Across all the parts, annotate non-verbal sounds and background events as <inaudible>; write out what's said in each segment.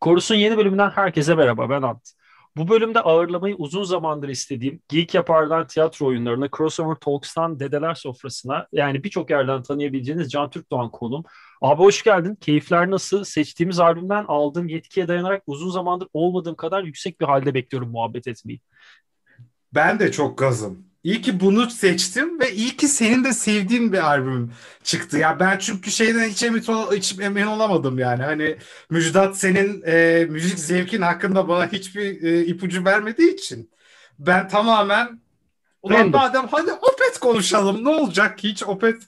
Korus'un yeni bölümünden herkese merhaba ben Ant. Bu bölümde ağırlamayı uzun zamandır istediğim Geek Yapar'dan tiyatro oyunlarına, Crossover Talks'tan Dedeler Sofrası'na yani birçok yerden tanıyabileceğiniz Can Türk Doğan konum. Abi hoş geldin. Keyifler nasıl? Seçtiğimiz albümden aldığım yetkiye dayanarak uzun zamandır olmadığım kadar yüksek bir halde bekliyorum muhabbet etmeyi. Ben de çok gazım. İyi ki bunu seçtim ve iyi ki senin de sevdiğin bir albüm çıktı. Ya ben çünkü şeyden hiç emin, hiç emin olamadım yani. Hani Müjdat senin e, müzik zevkin hakkında bana hiçbir e, ipucu vermediği için ben tamamen Ulan madem hadi Opet konuşalım ne olacak hiç Opet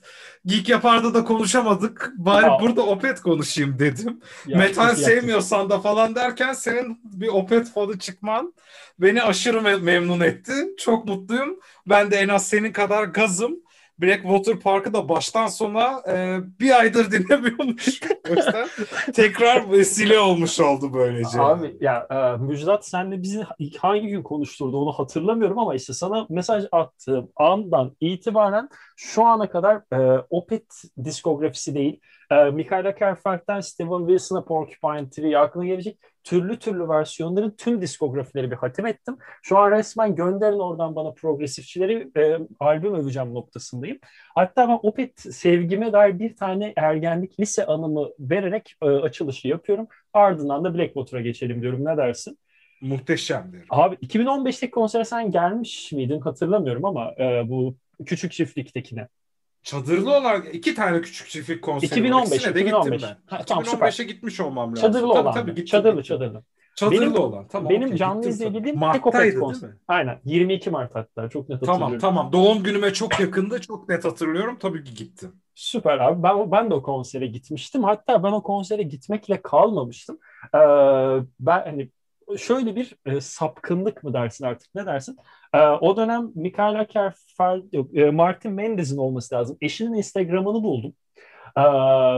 Geek Yapar'da da konuşamadık. Bari Aa. burada Opet konuşayım dedim. Ya, Metal sevmiyorsan da falan derken senin bir Opet fanı çıkman beni aşırı memnun etti. Çok mutluyum. Ben de en az senin kadar gazım. Blackwater Park'ı da baştan sona e, bir aydır <laughs> dinlemiyormuş. tekrar vesile olmuş oldu böylece. Abi ya e, Müjdat senle bizi hangi gün konuşturdu onu hatırlamıyorum ama işte sana mesaj attığım andan itibaren şu ana kadar e, Opet diskografisi değil e, Michaela Kerfeld'den Steven Wilson'a Porcupine Tree aklına gelecek türlü türlü versiyonların tüm diskografileri bir hatim ettim. Şu an resmen gönderin oradan bana progresifçileri e, albüm öveceğim noktasındayım. Hatta ben Opet sevgime dair bir tane ergenlik lise anımı vererek e, açılışı yapıyorum. Ardından da Blackwater'a geçelim diyorum. Ne dersin? Muhteşem derim. Abi 2015'teki konsere sen gelmiş miydin hatırlamıyorum ama e, bu küçük çiftliktekine. Çadırlı olan iki tane küçük çiftlik konseri 2015, var. de 2015. gittim ben. Ha, tamam, 2015'e gitmiş olmam lazım. Çadırlı tabii, olan. Tabii, gittim, çadırlı, gittim. çadırlı. Çadırlı benim, olan. Tamam. Benim okay, canlı izleyebildiğim tek Opet konser. Aynen. 22 Mart hatta. Çok net hatırlıyorum. Tamam tamam. Doğum günüme çok yakındı. Çok net hatırlıyorum. Tabii ki gittim. Süper abi. Ben, ben de o konsere gitmiştim. Hatta ben o konsere gitmekle kalmamıştım. Ee, ben hani şöyle bir e, sapkınlık mı dersin artık ne dersin? E, o dönem Mikael Akerfeld yok e, Martin Mendez'in olması lazım. Eşinin Instagram'ını buldum. E,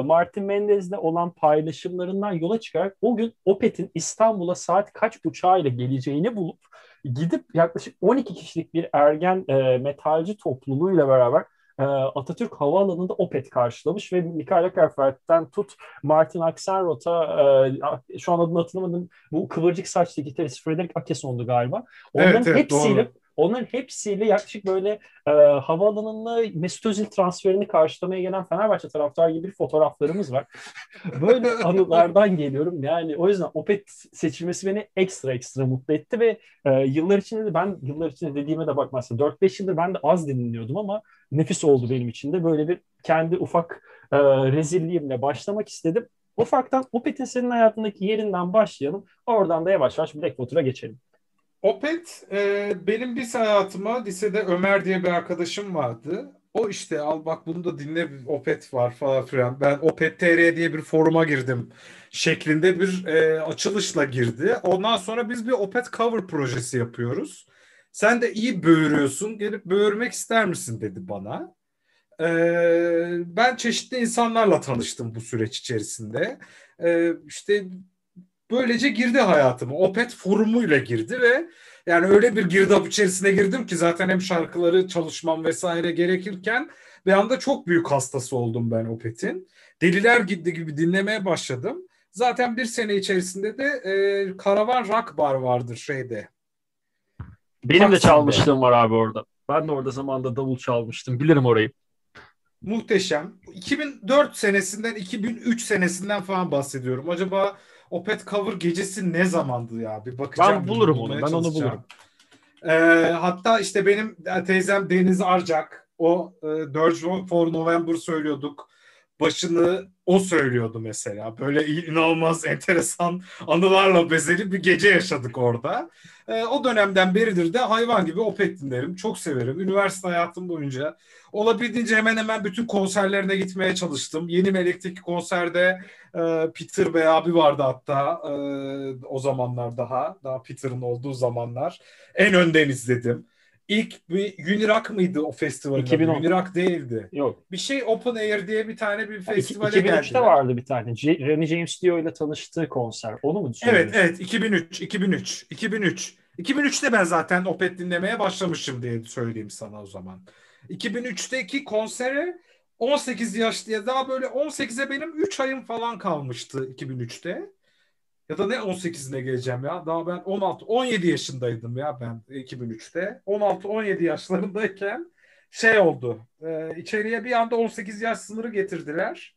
Martin Mendez'le olan paylaşımlarından yola çıkarak o gün Opet'in İstanbul'a saat kaç uçağıyla geleceğini bulup gidip yaklaşık 12 kişilik bir ergen e, metalci topluluğuyla beraber Atatürk Havaalanı'nda Opet karşılamış ve Mikael Ekerfeld'den tut Martin Axelrod'a e, şu an adını hatırlamadım bu kıvırcık saçlı gitarist Frederick Akeson'du galiba. Onların evet, evet, hepsiyle doğru. Onların hepsiyle yaklaşık böyle e, havaalanında Mesut Özil transferini karşılamaya gelen Fenerbahçe taraftar gibi bir fotoğraflarımız var. Böyle <laughs> anılardan geliyorum. Yani o yüzden Opet seçilmesi beni ekstra ekstra mutlu etti ve e, yıllar içinde de ben yıllar içinde dediğime de bakmazsa 4-5 yıldır ben de az dinliyordum ama nefis oldu benim için de. Böyle bir kendi ufak e, rezilliğimle başlamak istedim. Ufaktan Opet'in senin hayatındaki yerinden başlayalım. Oradan da yavaş yavaş Blackwater'a geçelim. Opet e, benim lise hayatıma lisede Ömer diye bir arkadaşım vardı. O işte al bak bunu da dinle Opet var falan filan. Ben Opet TR diye bir foruma girdim şeklinde bir e, açılışla girdi. Ondan sonra biz bir Opet cover projesi yapıyoruz. Sen de iyi böğürüyorsun. Gelip böğürmek ister misin dedi bana. Ee, ben çeşitli insanlarla tanıştım bu süreç içerisinde. Ee, işte böylece girdi hayatıma. Opet forumuyla girdi ve yani öyle bir girdap içerisine girdim ki zaten hem şarkıları çalışmam vesaire gerekirken bir anda çok büyük hastası oldum ben Opet'in. Deliler gitti gibi dinlemeye başladım. Zaten bir sene içerisinde de e, Karavan Rock Bar vardır şeyde. Benim de çalmışlığım var abi orada. Ben de orada zamanda davul çalmıştım. Bilirim orayı. Muhteşem. 2004 senesinden 2003 senesinden falan bahsediyorum. Acaba Opet Cover gecesi ne zamandı ya? Bir bakacağım. Ben bulurum onu. Ben onu bulurum. Ee, hatta işte benim teyzem Deniz Arcak o e, Dirge for November söylüyorduk. Başını o söylüyordu mesela. Böyle inanılmaz enteresan anılarla bezeli bir gece yaşadık orada. E, o dönemden beridir de hayvan gibi Opet dinlerim. Çok severim. Üniversite hayatım boyunca olabildiğince hemen hemen bütün konserlerine gitmeye çalıştım. Yeni Melek'teki konserde e, Peter Bey abi vardı hatta e, o zamanlar daha. Daha Peter'ın olduğu zamanlar. En önden izledim. İlk bir Unirak mıydı o festivalin? 2010. Unirak değildi. Yok. Bir şey Open Air diye bir tane bir festivale geldi. 2003'te vardı bir tane. J- Rennie James Dio ile tanıştığı konser. Onu mu düşünüyorsun? Evet evet 2003 2003 2003. 2003'te ben zaten Opet dinlemeye başlamışım diye söyleyeyim sana o zaman. 2003'teki konsere 18 yaş diye daha böyle 18'e benim 3 ayım falan kalmıştı 2003'te. Ya da ne 18'ine geleceğim ya. Daha ben 16 17 yaşındaydım ya ben 2003'te. 16 17 yaşlarındayken şey oldu. E, içeriye bir anda 18 yaş sınırı getirdiler.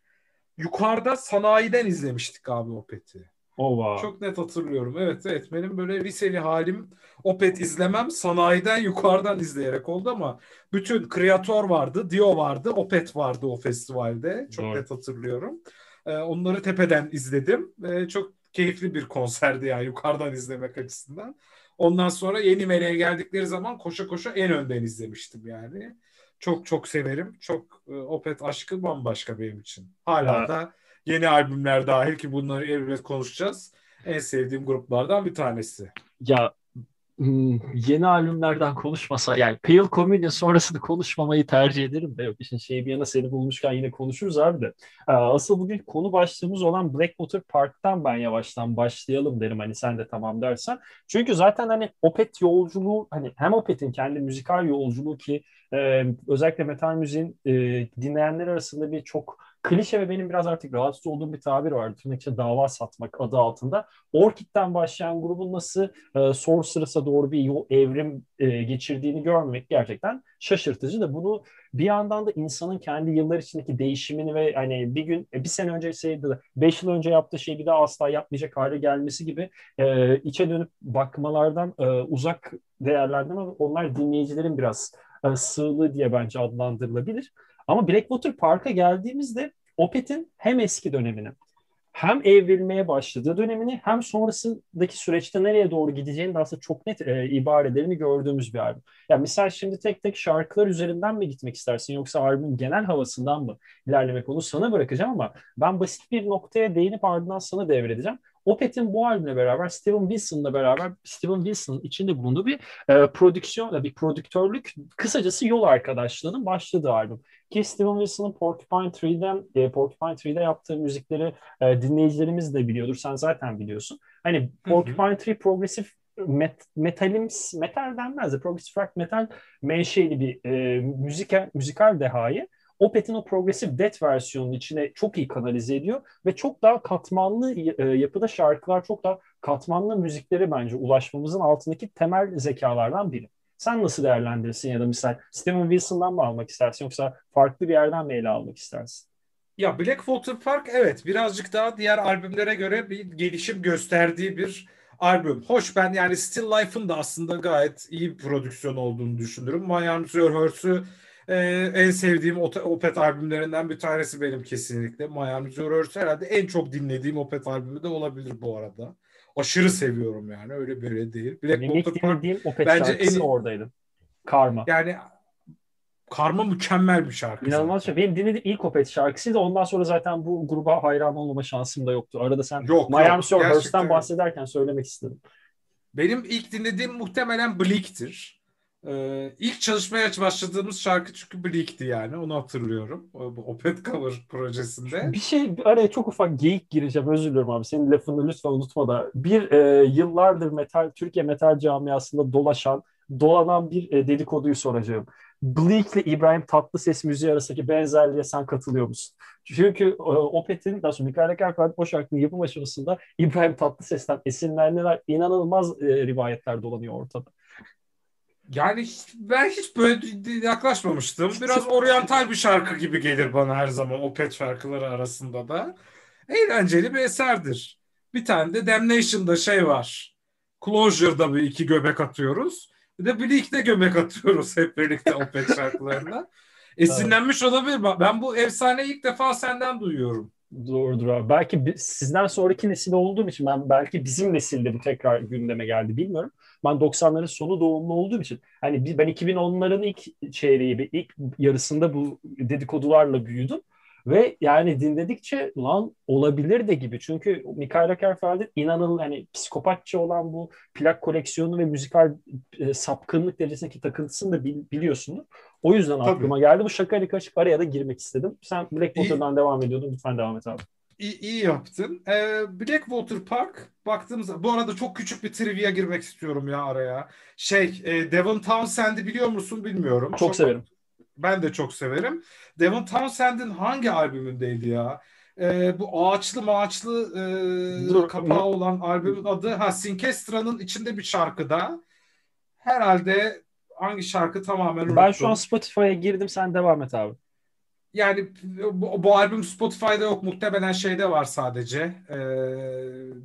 Yukarıda sanayiden izlemiştik abi Opet'i. Wow. Çok net hatırlıyorum. Evet evet benim böyle liseli halim Opet izlemem sanayiden yukarıdan izleyerek oldu ama bütün kreatör vardı, Dio vardı, Opet vardı o festivalde. Çok Doğru. net hatırlıyorum. Ee, onları tepeden izledim. Ee, çok keyifli bir konserdi yani yukarıdan izlemek açısından. Ondan sonra Yeni Meleğe geldikleri zaman koşa koşa en önden izlemiştim yani. Çok çok severim. Çok e, Opet aşkı bambaşka benim için. Hala Ya. da yeni albümler dahil ki bunları elbet konuşacağız. En sevdiğim gruplardan bir tanesi. Ya yeni albümlerden konuşmasa yani Pale Communion sonrasını konuşmamayı tercih ederim de yok işin şeyi bir yana seni bulmuşken yine konuşuruz abi de. Ee, Asıl bugün konu başlığımız olan Blackwater Park'tan ben yavaştan başlayalım derim hani sen de tamam dersen. Çünkü zaten hani Opet yolculuğu hani hem Opet'in kendi müzikal yolculuğu ki e, özellikle metal müziğin e, dinleyenler arasında bir çok klişe ve benim biraz artık rahatsız olduğum bir tabir var. Tırnak içinde dava satmak adı altında. Orchid'den başlayan grubun nasıl e, Sorceress'a doğru bir yol, evrim e, geçirdiğini görmek gerçekten şaşırtıcı da bunu bir yandan da insanın kendi yıllar içindeki değişimini ve hani bir gün e, bir sene önce şeydi beş yıl önce yaptığı şeyi bir daha asla yapmayacak hale gelmesi gibi e, içe dönüp bakmalardan e, uzak değerlerden ama onlar dinleyicilerin biraz e, sığlığı diye bence adlandırılabilir. Ama Blackwater Park'a geldiğimizde Opeth'in hem eski dönemini hem evrilmeye başladığı dönemini hem sonrasındaki süreçte nereye doğru gideceğini de aslında çok net e, ibarelerini gördüğümüz bir albüm. Yani misal şimdi tek tek şarkılar üzerinden mi gitmek istersin yoksa albümün genel havasından mı ilerlemek onu sana bırakacağım ama ben basit bir noktaya değinip ardından sana devredeceğim. Opeth'in bu albümle beraber Steven Wilson'la beraber Steven Wilson'ın içinde bulunduğu bir e, prodüksiyon, bir prodüktörlük kısacası yol arkadaşlığının başladığı albüm. Ki Steven Wilson'ın Porcupine Tree'den e, Porcupine Tree'de yaptığı müzikleri e, dinleyicilerimiz de biliyordur. Sen zaten biliyorsun. Hani Porcupine Tree progresif met, metalim metal denmez de progresif rock metal menşeli bir e, müzikal, müzikal dehayı. Opeth'in o progresif death versiyonunun içine çok iyi kanalize ediyor ve çok daha katmanlı e, yapıda şarkılar, çok daha katmanlı müziklere bence ulaşmamızın altındaki temel zekalardan biri. Sen nasıl değerlendirirsin ya da misal Steven Wilson'dan mı almak istersin yoksa farklı bir yerden mi ele almak istersin? Ya Blackwater Park evet birazcık daha diğer albümlere göre bir gelişim gösterdiği bir albüm. Hoş ben yani Still Life'ın da aslında gayet iyi bir prodüksiyon olduğunu düşünürüm. My Arms Your Hurt'ü e, en sevdiğim Opet albümlerinden bir tanesi benim kesinlikle. Your Hurt herhalde en çok dinlediğim Opet albümü de olabilir bu arada. Aşırı seviyorum yani öyle böyle değil. Blackwater Park dinlediğim Opet bence en... oradaydı. Karma. Yani Karma mükemmel bir şarkı. İnanılmaz şey. Benim dinlediğim ilk Opet şarkısıydı. Ondan sonra zaten bu gruba hayran olmama şansım da yoktu. Arada sen yok, Your Hurt'tan bahsederken söylemek istedim. Benim ilk dinlediğim muhtemelen Bleak'tir. Ee, ilk çalışmaya başladığımız şarkı çünkü Bleak'ti yani. Onu hatırlıyorum. Bu Opet Cover projesinde. Bir şey araya çok ufak geyik gireceğim. Özür dilerim abi. Senin lafını lütfen unutma da. Bir e, yıllardır metal Türkiye metal camiasında dolaşan dolanan bir e, dedikoduyu soracağım. Bleak ile İbrahim Tatlıses müziği arasındaki benzerliğe sen katılıyor musun? Çünkü e, Opet'in, daha sonra Mikael Ekerfeld o şarkının yapım aşamasında İbrahim Tatlıses'ten esinlenmeler inanılmaz e, rivayetler dolanıyor ortada. Yani ben hiç böyle yaklaşmamıştım. Biraz <laughs> oryantal bir şarkı gibi gelir bana her zaman Opet şarkıları arasında da. Eğlenceli bir eserdir. Bir tane de Damnation'da şey var. Closure'da bir iki göbek atıyoruz. Bir de Bleak'te göbek atıyoruz hep birlikte Opet şarkılarına. <laughs> Esinlenmiş olabilir. Ben bu efsane ilk defa senden duyuyorum. Doğrudur abi. Belki sizden sonraki nesil olduğum için ben belki bizim nesilde bu tekrar gündeme geldi bilmiyorum. Ben 90'ların sonu doğumlu olduğum için hani ben 2010'ların ilk çeyreği, ilk yarısında bu dedikodularla büyüdüm. Ve yani dinledikçe lan olabilir de gibi. Çünkü Mikael Akerfeld'in inanılmaz hani psikopatça olan bu plak koleksiyonu ve müzikal e, sapkınlık derecesindeki takıntısını da bil, biliyorsunuz. O yüzden Tabii. aklıma geldi. Bu şakayla kaçıp araya da girmek istedim. Sen Blackwater'dan devam ediyordun. Lütfen devam et abi. İyi, iyi yaptın. Ee, Blackwater Park baktığımız bu arada çok küçük bir trivia girmek istiyorum ya araya. Şey, e, Devon Townsend'i biliyor musun bilmiyorum. Çok, çok severim. Ben de çok severim. Devon Townsend'in hangi albümündeydi ya? e, bu ağaçlı maaçlı e, Dur, kapağı olan albümün adı ha Sinkestra'nın içinde bir şarkıda herhalde hangi şarkı tamamen Ben şu an unuttum. Spotify'a girdim sen devam et abi. Yani bu, bu albüm Spotify'da yok muhtemelen şeyde var sadece. Ee,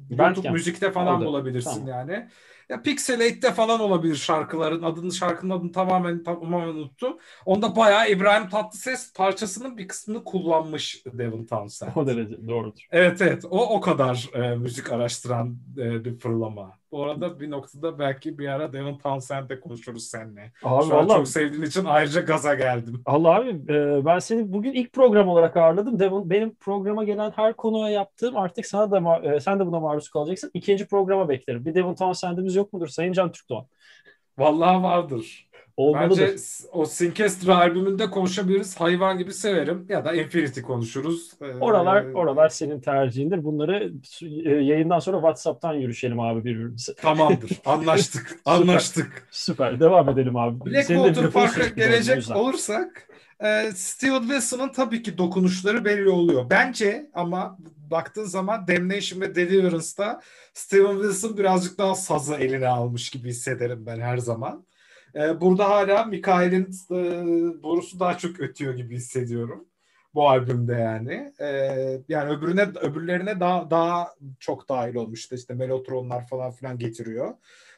YouTube müzikte falan Orada. bulabilirsin Tamam. yani. Ya Pixelate'de falan olabilir şarkıların adını şarkının adını tamamen tamamen unuttum. Onda bayağı İbrahim Tatlıses parçasının bir kısmını kullanmış Devin Townsend. O derece doğrudur. Evet evet o o kadar e, müzik araştıran e, bir fırlama. Bu arada bir noktada belki bir ara Devin Townsend'le konuşuruz seninle. Abi Şu an çok sevdiğin için ayrıca gaza geldim. Allah abi e, ben seni bugün ilk program olarak ağırladım. Devon, benim programa gelen her konuya yaptığım artık sana da e, sen de buna maruz kalacaksın. İkinci programa beklerim. Bir Devon Townsend'imiz yok mudur Sayın Can Türkdoğan? Vallahi vardır. Olmalıdır. Bence o Sinkestra albümünde konuşabiliriz. Hayvan gibi severim. Ya da Infinity konuşuruz. Ee, Oralar oralar senin tercihindir. Bunları e, yayından sonra WhatsApp'tan yürüşelim abi birbirimize. Tamamdır. <laughs> Anlaştık. Anlaştık. Süper. Devam edelim abi. Blackwater Park'a gelecek olursak e, Steven Wilson'ın tabii ki dokunuşları belli oluyor. Bence ama baktığın zaman Damnation ve Deliverance'da Steven Wilson birazcık daha sazı eline almış gibi hissederim ben her zaman. E, burada hala Mikael'in e, borusu daha çok ötüyor gibi hissediyorum. Bu albümde yani. E, yani öbürüne öbürlerine daha daha çok dahil olmuştu. İşte melotronlar falan filan getiriyor.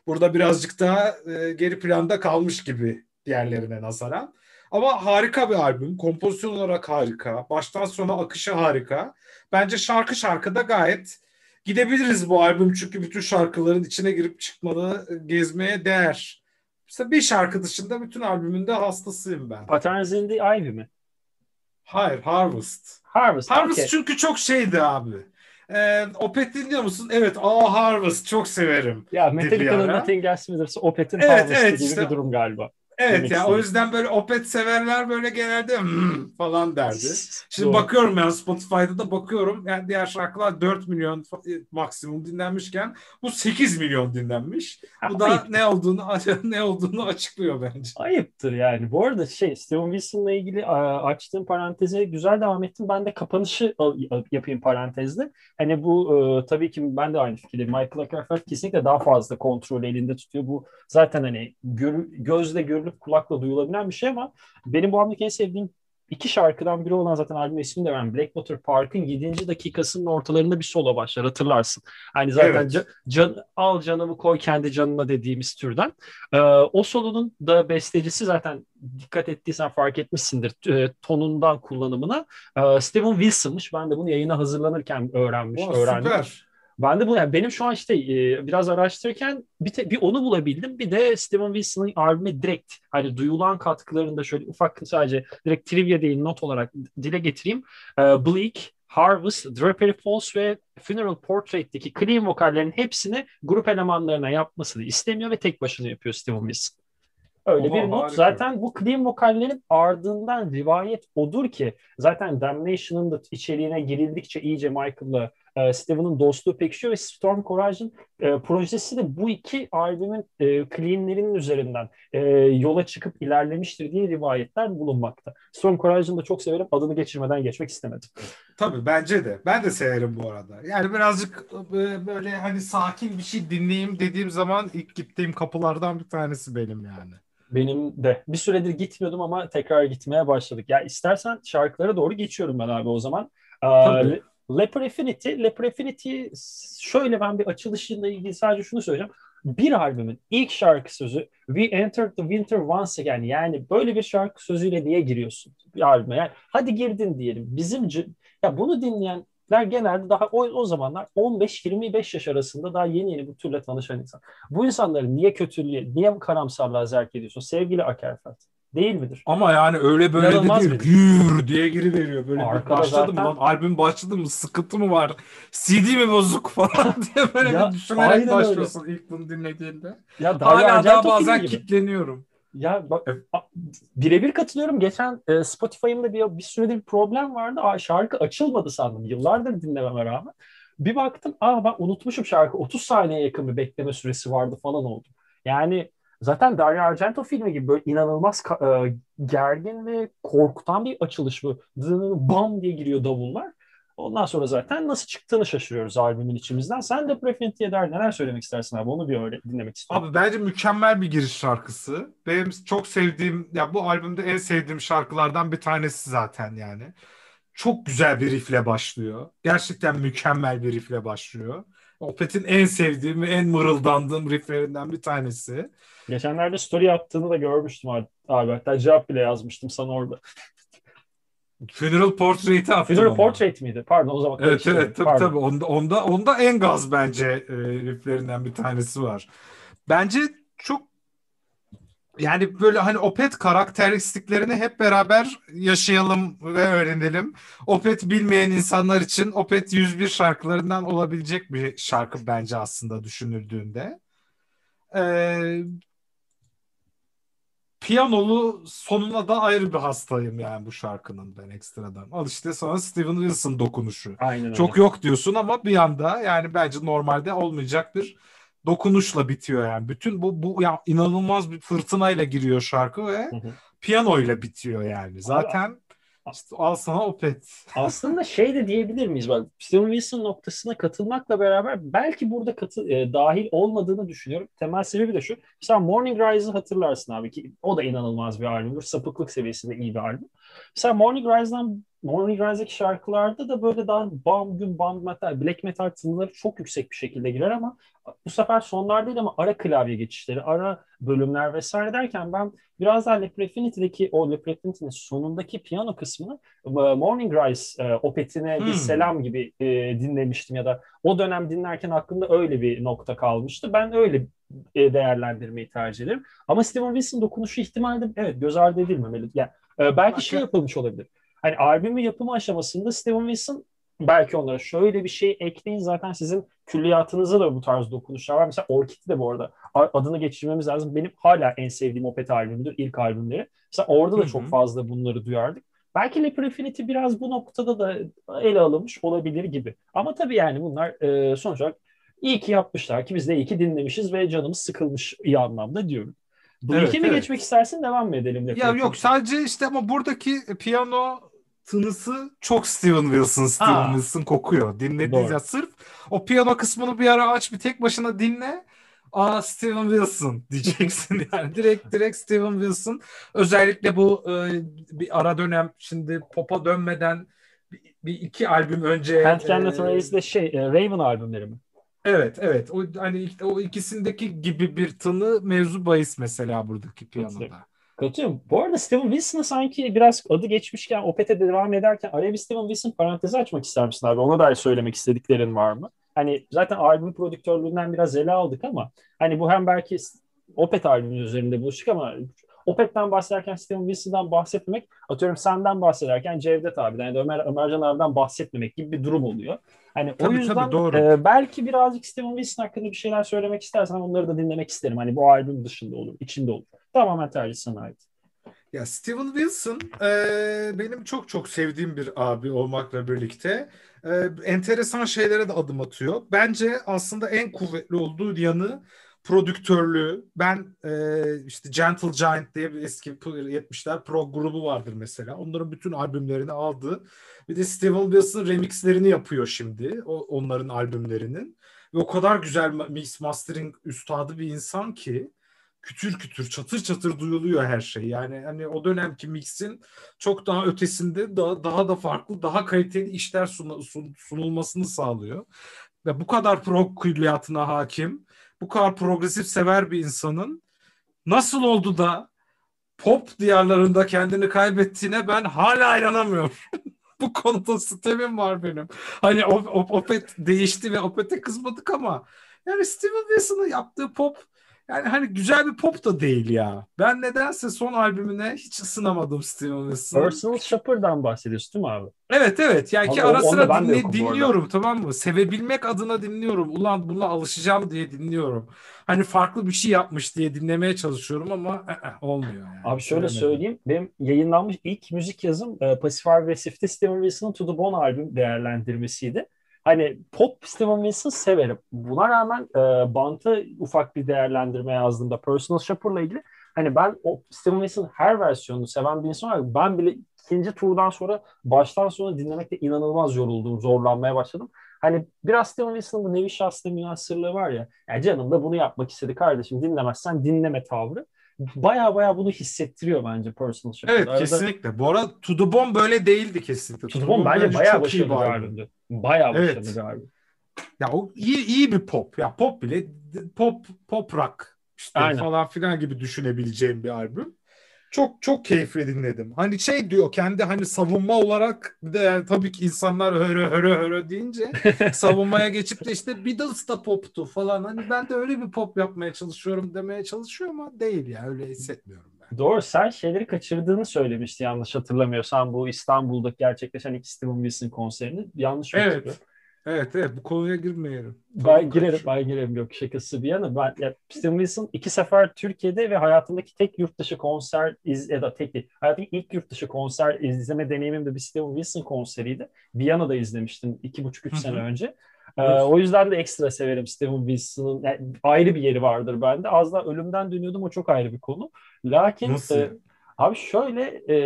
Burada birazcık daha e, geri planda kalmış gibi diğerlerine nazaran. Ama harika bir albüm. Kompozisyon olarak harika. Baştan sona akışı harika. Bence şarkı şarkıda gayet gidebiliriz bu albüm. Çünkü bütün şarkıların içine girip çıkmalı, gezmeye değer. İşte bir şarkı dışında bütün albümünde hastasıyım ben. Patterns in the Ivy mi? Hayır, Harvest. Harvest. Harvest okey. çünkü çok şeydi abi. Ee, Opeth dinliyor musun? Evet, aa Harvest çok severim. Ya Metallica'nın. Nothing Else Matters, Opeth'in Evet, Harvest'ı evet, gibi işte. bir durum galiba. Evet ya o istedim. yüzden böyle Opeth severler böyle genelde "Hmm" falan derdi. Şimdi Doğru. bakıyorum yani Spotify'da da bakıyorum. Yani diğer şarkılar 4 milyon fa- maksimum dinlenmişken bu 8 milyon dinlenmiş. Bu da ne olduğunu <laughs> ne olduğunu açıklıyor bence. Ayıptır yani. Bu arada şey Steven Wilson'la ilgili açtığım paranteze güzel devam ettim. Ben de kapanışı yapayım parantezde. Hani bu e, tabii ki ben de aynı fikirdeyim. Michael Ackerfeld kesinlikle daha fazla kontrolü elinde tutuyor. Bu zaten hani gör- gözle görülüp kulakla duyulabilen bir şey ama benim bu albümdeki en sevdiğim iki şarkıdan biri olan zaten albüm ismini de veren Blackwater Park'ın 7. dakikasının ortalarında bir solo başlar hatırlarsın. Hani zaten Evet. ca- can, al canımı koy kendi canına dediğimiz türden. Ee, o solonun da bestecisi zaten dikkat ettiysen fark etmişsindir e, tonundan kullanımına. Ee, Steven Wilson'mış. Ben de bunu yayına hazırlanırken öğrenmiş, Vay, öğrendim. süper. Ben de bu yani benim şu an işte e, biraz araştırırken bir, te- bir onu bulabildim. Bir de Steven Wilson'ın albüme direkt hani duyulan katkılarını da şöyle ufak sadece direkt trivia değil not olarak dile getireyim. Ee, Bleak, Harvest, Drapery Falls ve Funeral Portrait'teki clean vokallerin hepsini grup elemanlarına yapmasını istemiyor ve tek başına yapıyor Steven Wilson. Öyle Oha, bir not. harika. Zaten bu clean vokallerin ardından rivayet odur ki zaten Damnation'ın da içeriğine girildikçe iyice Michael'la e, Steven'ın dostluğu pekişiyor ve Storm Courage'ın e, projesi de bu iki albümün e, cleanlerinin üzerinden e, yola çıkıp ilerlemiştir diye rivayetler bulunmakta. Storm Courage'ını da çok severim. Adını geçirmeden geçmek istemedim. Tabii bence de. Ben de severim bu arada. Yani birazcık e, böyle hani sakin bir şey dinleyeyim dediğim zaman ilk gittiğim kapılardan bir tanesi benim yani. Benim de bir süredir gitmiyordum ama tekrar gitmeye başladık. Ya istersen şarkılara doğru geçiyorum ben abi o zaman. Tabii. Le- Leper Affinity, Leper Affinity şöyle ben bir açılışıyla ilgili sadece şunu söyleyeceğim. Bir albümün ilk şarkı sözü We Entered the Winter Once Again yani böyle bir şarkı sözüyle niye giriyorsun bir albüme? Yani hadi girdin diyelim. Bizim ya bunu dinleyenler genelde daha o, o zamanlar 15-25 yaş arasında daha yeni yeni bu türle tanışan insan. Bu insanları niye kötülüğe, niye karamsarlığa zerk ediyorsun sevgili Akerfeld? Değil midir? Ama yani öyle böyle İnanılmaz de değil. Gür diye giri veriyor. Böyle Arkada başladı zaten- lan? Albüm başladı mı? Sıkıntı mı var? CD mi bozuk falan <laughs> diye böyle Ya, bir düşünerek aynen öyle. başlıyorsun ilk bunu dinlediğinde. Ya Dario Hala daha bazen gibi. kitleniyorum. Ya bak Evet. birebir katılıyorum. Geçen e, Spotify'ımda bir, bir süredir bir problem vardı. Aa, şarkı açılmadı sandım. Yıllardır dinlememe rağmen. Bir baktım aa ben unutmuşum şarkı. 30 saniye yakın bir bekleme süresi vardı falan oldu. Yani zaten Dario Argento filmi gibi böyle inanılmaz e, gergin ve korkutan bir açılış bu. Dının Bam diye giriyor davullar. Ondan sonra zaten nasıl çıktığını şaşırıyoruz albümün içimizden. Sen de Prefinity'ye dair neler söylemek istersin abi? Onu bir öyle dinlemek istiyorum. Abi bence mükemmel bir giriş şarkısı. Benim çok sevdiğim, ya bu albümde en sevdiğim şarkılardan bir tanesi zaten yani. Çok güzel bir riffle başlıyor. Gerçekten mükemmel bir riffle başlıyor. Opet'in en sevdiğim ve en mırıldandığım rifflerinden bir tanesi. Geçenlerde story attığını da görmüştüm abi. Hatta cevap bile yazmıştım sana orada. Funeral Portrait'i attım. Funeral Portrait miydi? Pardon o zaman. Evet evet tabii tabii. Onda, onda, onda en gaz bence e, rifflerinden bir tanesi var. Bence çok yani böyle hani Opet karakteristiklerini hep beraber yaşayalım ve öğrenelim. Opet bilmeyen insanlar için Opet 101 şarkılarından olabilecek bir şarkı bence aslında düşünüldüğünde. Ee, piyanolu sonuna da ayrı bir hastayım yani bu şarkının ben ekstradan. Al işte sonra Steven Wilson dokunuşu. Aynen öyle. Çok yok diyorsun ama bir anda yani bence normalde olmayacak bir dokunuşla bitiyor yani. Bütün bu bu ya inanılmaz bir fırtınayla giriyor şarkı ve piyano ile bitiyor yani. Zaten işte al sana Opet. Aslında şey de diyebilir miyiz? Bak Steven Wilson noktasına katılmakla beraber belki burada katı, e, dahil olmadığını düşünüyorum. Temel sebebi de şu. Mesela Morning Rise'ı hatırlarsın abi ki o da inanılmaz bir albümdür. Sapıklık seviyesinde iyi bir albüm. Mesela Morning Rise'dan Morning Rise'deki şarkılarda da böyle daha bam gün bam metal, black metal tınıları çok yüksek bir şekilde girer ama bu sefer sonlar değil ama ara klavye geçişleri, ara bölümler vesaire derken ben biraz daha Le Prefinity'deki o Le Prefinity'nin sonundaki piyano kısmını e, Morning Rise e, opetine hmm. bir selam gibi e, dinlemiştim ya da o dönem dinlerken aklımda öyle bir nokta kalmıştı. Ben öyle e, değerlendirmeyi tercih ederim. Ama Steven Wilson dokunuşu ihtimalle evet göz ardı edilmemeli. Yani e, belki şey yapılmış olabilir. Hani albümü yapımı aşamasında Steven Wilson belki onlara şöyle bir şey ekleyin zaten sizin külliyatınızda da bu tarz dokunuşlar var. Mesela Orchid'i de bu arada adını geçirmemiz lazım. Benim hala en sevdiğim Opet albümüdür. ilk albümleri. Mesela orada da Hı-hı. çok fazla bunları duyardık. Belki Leper Affinity biraz bu noktada da ele alınmış olabilir gibi. Ama tabii yani bunlar e, sonuç olarak iyi ki yapmışlar ki biz de iyi ki dinlemişiz ve canımız sıkılmış iyi anlamda diyorum. Bu evet, mi evet. geçmek istersin devam mı edelim? Ya yok sadece işte ama buradaki piyano tınısı çok Steven Wilson, Steven Aa. Wilson kokuyor. Dinlediğiniz ya sırf o piyano kısmını bir ara aç bir tek başına dinle. Aa Steven Wilson <laughs> diyeceksin yani direkt direkt Steven Wilson. Özellikle bu e, bir ara dönem şimdi pop'a dönmeden bir, bir iki albüm önce. Hand Cannot e, de şey e, Raven albümleri mi? Evet evet o hani o ikisindeki gibi bir tını mevzu bahis mesela buradaki piyanoda. Katılıyorum. Bu arada Steven Wilson'a sanki biraz adı geçmişken Opet'e devam ederken araya bir Steven Wilson parantezi açmak ister misin abi? Ona dair söylemek istediklerin var mı? Hani zaten albüm prodüktörlüğünden biraz ele aldık ama hani bu hem belki Opet albümünün üzerinde buluştuk ama Opet'ten bahsederken Steven Wilson'dan bahsetmemek atıyorum senden bahsederken Cevdet abiden ya da Ömer, Ömercan abiden bahsetmemek gibi bir durum oluyor. Hani tabii, o yüzden tabii, doğru. E, belki birazcık Steven Wilson hakkında bir şeyler söylemek istersen onları da dinlemek isterim. Hani bu albüm dışında olur, içinde olur. Tamamen tercih sana ait. Ya Steven Wilson e, benim çok çok sevdiğim bir abi olmakla birlikte e, enteresan şeylere de adım atıyor. Bence aslında en kuvvetli olduğu yanı prodüktörlüğü. Ben e, işte Gentle Giant diye bir eski 70'ler pro grubu vardır mesela. Onların bütün albümlerini aldı. Bir de Steven Wilson remixlerini yapıyor şimdi. O, onların albümlerinin. Ve o kadar güzel mix mastering üstadı bir insan ki kütür kütür çatır çatır duyuluyor her şey. Yani hani o dönemki mixin çok daha ötesinde daha, daha da farklı, daha kaliteli işler sun, sun, sunulmasını sağlıyor. Ve bu kadar prog külliyatına hakim, bu kadar progresif sever bir insanın nasıl oldu da pop diyarlarında kendini kaybettiğine ben hala inanamıyorum. <laughs> bu konuda sistemim var benim. Hani Opet değişti ve Opet'e kızmadık ama yani Steven Wilson'ın yaptığı pop yani hani güzel bir pop da değil ya. Ben nedense son albümüne hiç ısınamadım Steven Wilson'ı. Personal Shopper'dan bahsediyorsun değil mi abi? Evet evet. Yani ki ara sıra dinle, dinliyorum tamam mı? Sevebilmek adına dinliyorum. Ulan buna alışacağım diye dinliyorum. Hani farklı bir şey yapmış diye dinlemeye çalışıyorum ama e, e, olmuyor yani. Abi şöyle Bilemedim. söyleyeyim. Benim yayınlanmış ilk müzik yazım e, Pasif Agresif'te Steven Wilson'ın To The Bone albüm değerlendirmesiydi. Hani pop Steven Wilson severim. Buna rağmen e, Bant'a ufak bir değerlendirme yazdığımda Personal Shopper'la ilgili Hani ben o Steven Wilson'ın her versiyonunu seven bir insan olarak ben bile ikinci turdan sonra baştan sona dinlemekte inanılmaz yoruldum, zorlanmaya başladım. Hani biraz Steven Wilson'ın bu nevi şahsında münasırlığı var ya. Yani canım da bunu yapmak istedi kardeşim dinlemezsen dinleme tavrı. Baya baya bunu hissettiriyor bence personal şekilde. Evet Arada... kesinlikle. Bu arada To The Bomb böyle değildi kesinlikle. To The Bomb bence baya başarılı bir albümdü. Baya başarılı evet. albüm. Ya o iyi, iyi bir pop. Ya pop bile pop pop rock işte Aynen. falan filan gibi düşünebileceğim bir albüm. Çok çok keyifli dinledim. Hani şey diyor kendi hani savunma olarak bir de yani tabii ki insanlar höre höre höre deyince <laughs> savunmaya geçip de işte Beatles da poptu falan. Hani ben de öyle bir pop yapmaya çalışıyorum demeye çalışıyor ama değil ya öyle hissetmiyorum. Doğru sen şeyleri kaçırdığını söylemişti yanlış hatırlamıyorsam bu İstanbul'da gerçekleşen iki Steven Wilson konserini yanlış mı evet. Evet evet bu konuya girmeyelim. Ben girerim, ben girerim. Yok şakası bir yana. Ben, ya, Steven Wilson iki sefer Türkiye'de ve hayatımdaki tek yurt dışı konser iz, ya da tek değil. Hayatımdaki ilk yurt dışı konser izleme deneyimim de bir Steven Wilson konseriydi. Viyana'da izlemiştim iki buçuk üç sene önce. Ee, o yüzden de ekstra severim Steven Wilson'ın. Yani ayrı bir yeri vardır bende. Az daha ölümden dönüyordum o çok ayrı bir konu. Lakin Nasıl? E, abi şöyle e,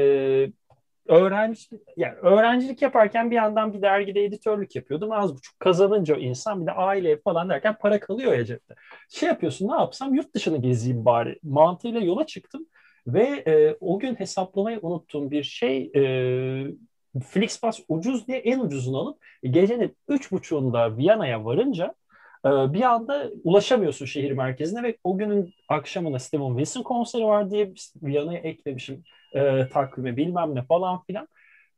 öğrenci yani öğrencilik yaparken bir yandan bir dergide editörlük yapıyordum. Az buçuk kazanınca o insan bir de aile falan derken para kalıyor ya cepte. Şey yapıyorsun ne yapsam yurt dışını gezeyim bari mantığıyla yola çıktım ve e, o gün hesaplamayı unuttuğum bir şey e, Flixbus ucuz diye en ucuzunu alıp gecenin üç buçuğunda Viyana'ya varınca e, bir anda ulaşamıyorsun şehir merkezine ve o günün akşamına Steven Wilson konseri var diye Viyana'ya eklemişim e, takvime bilmem ne falan filan.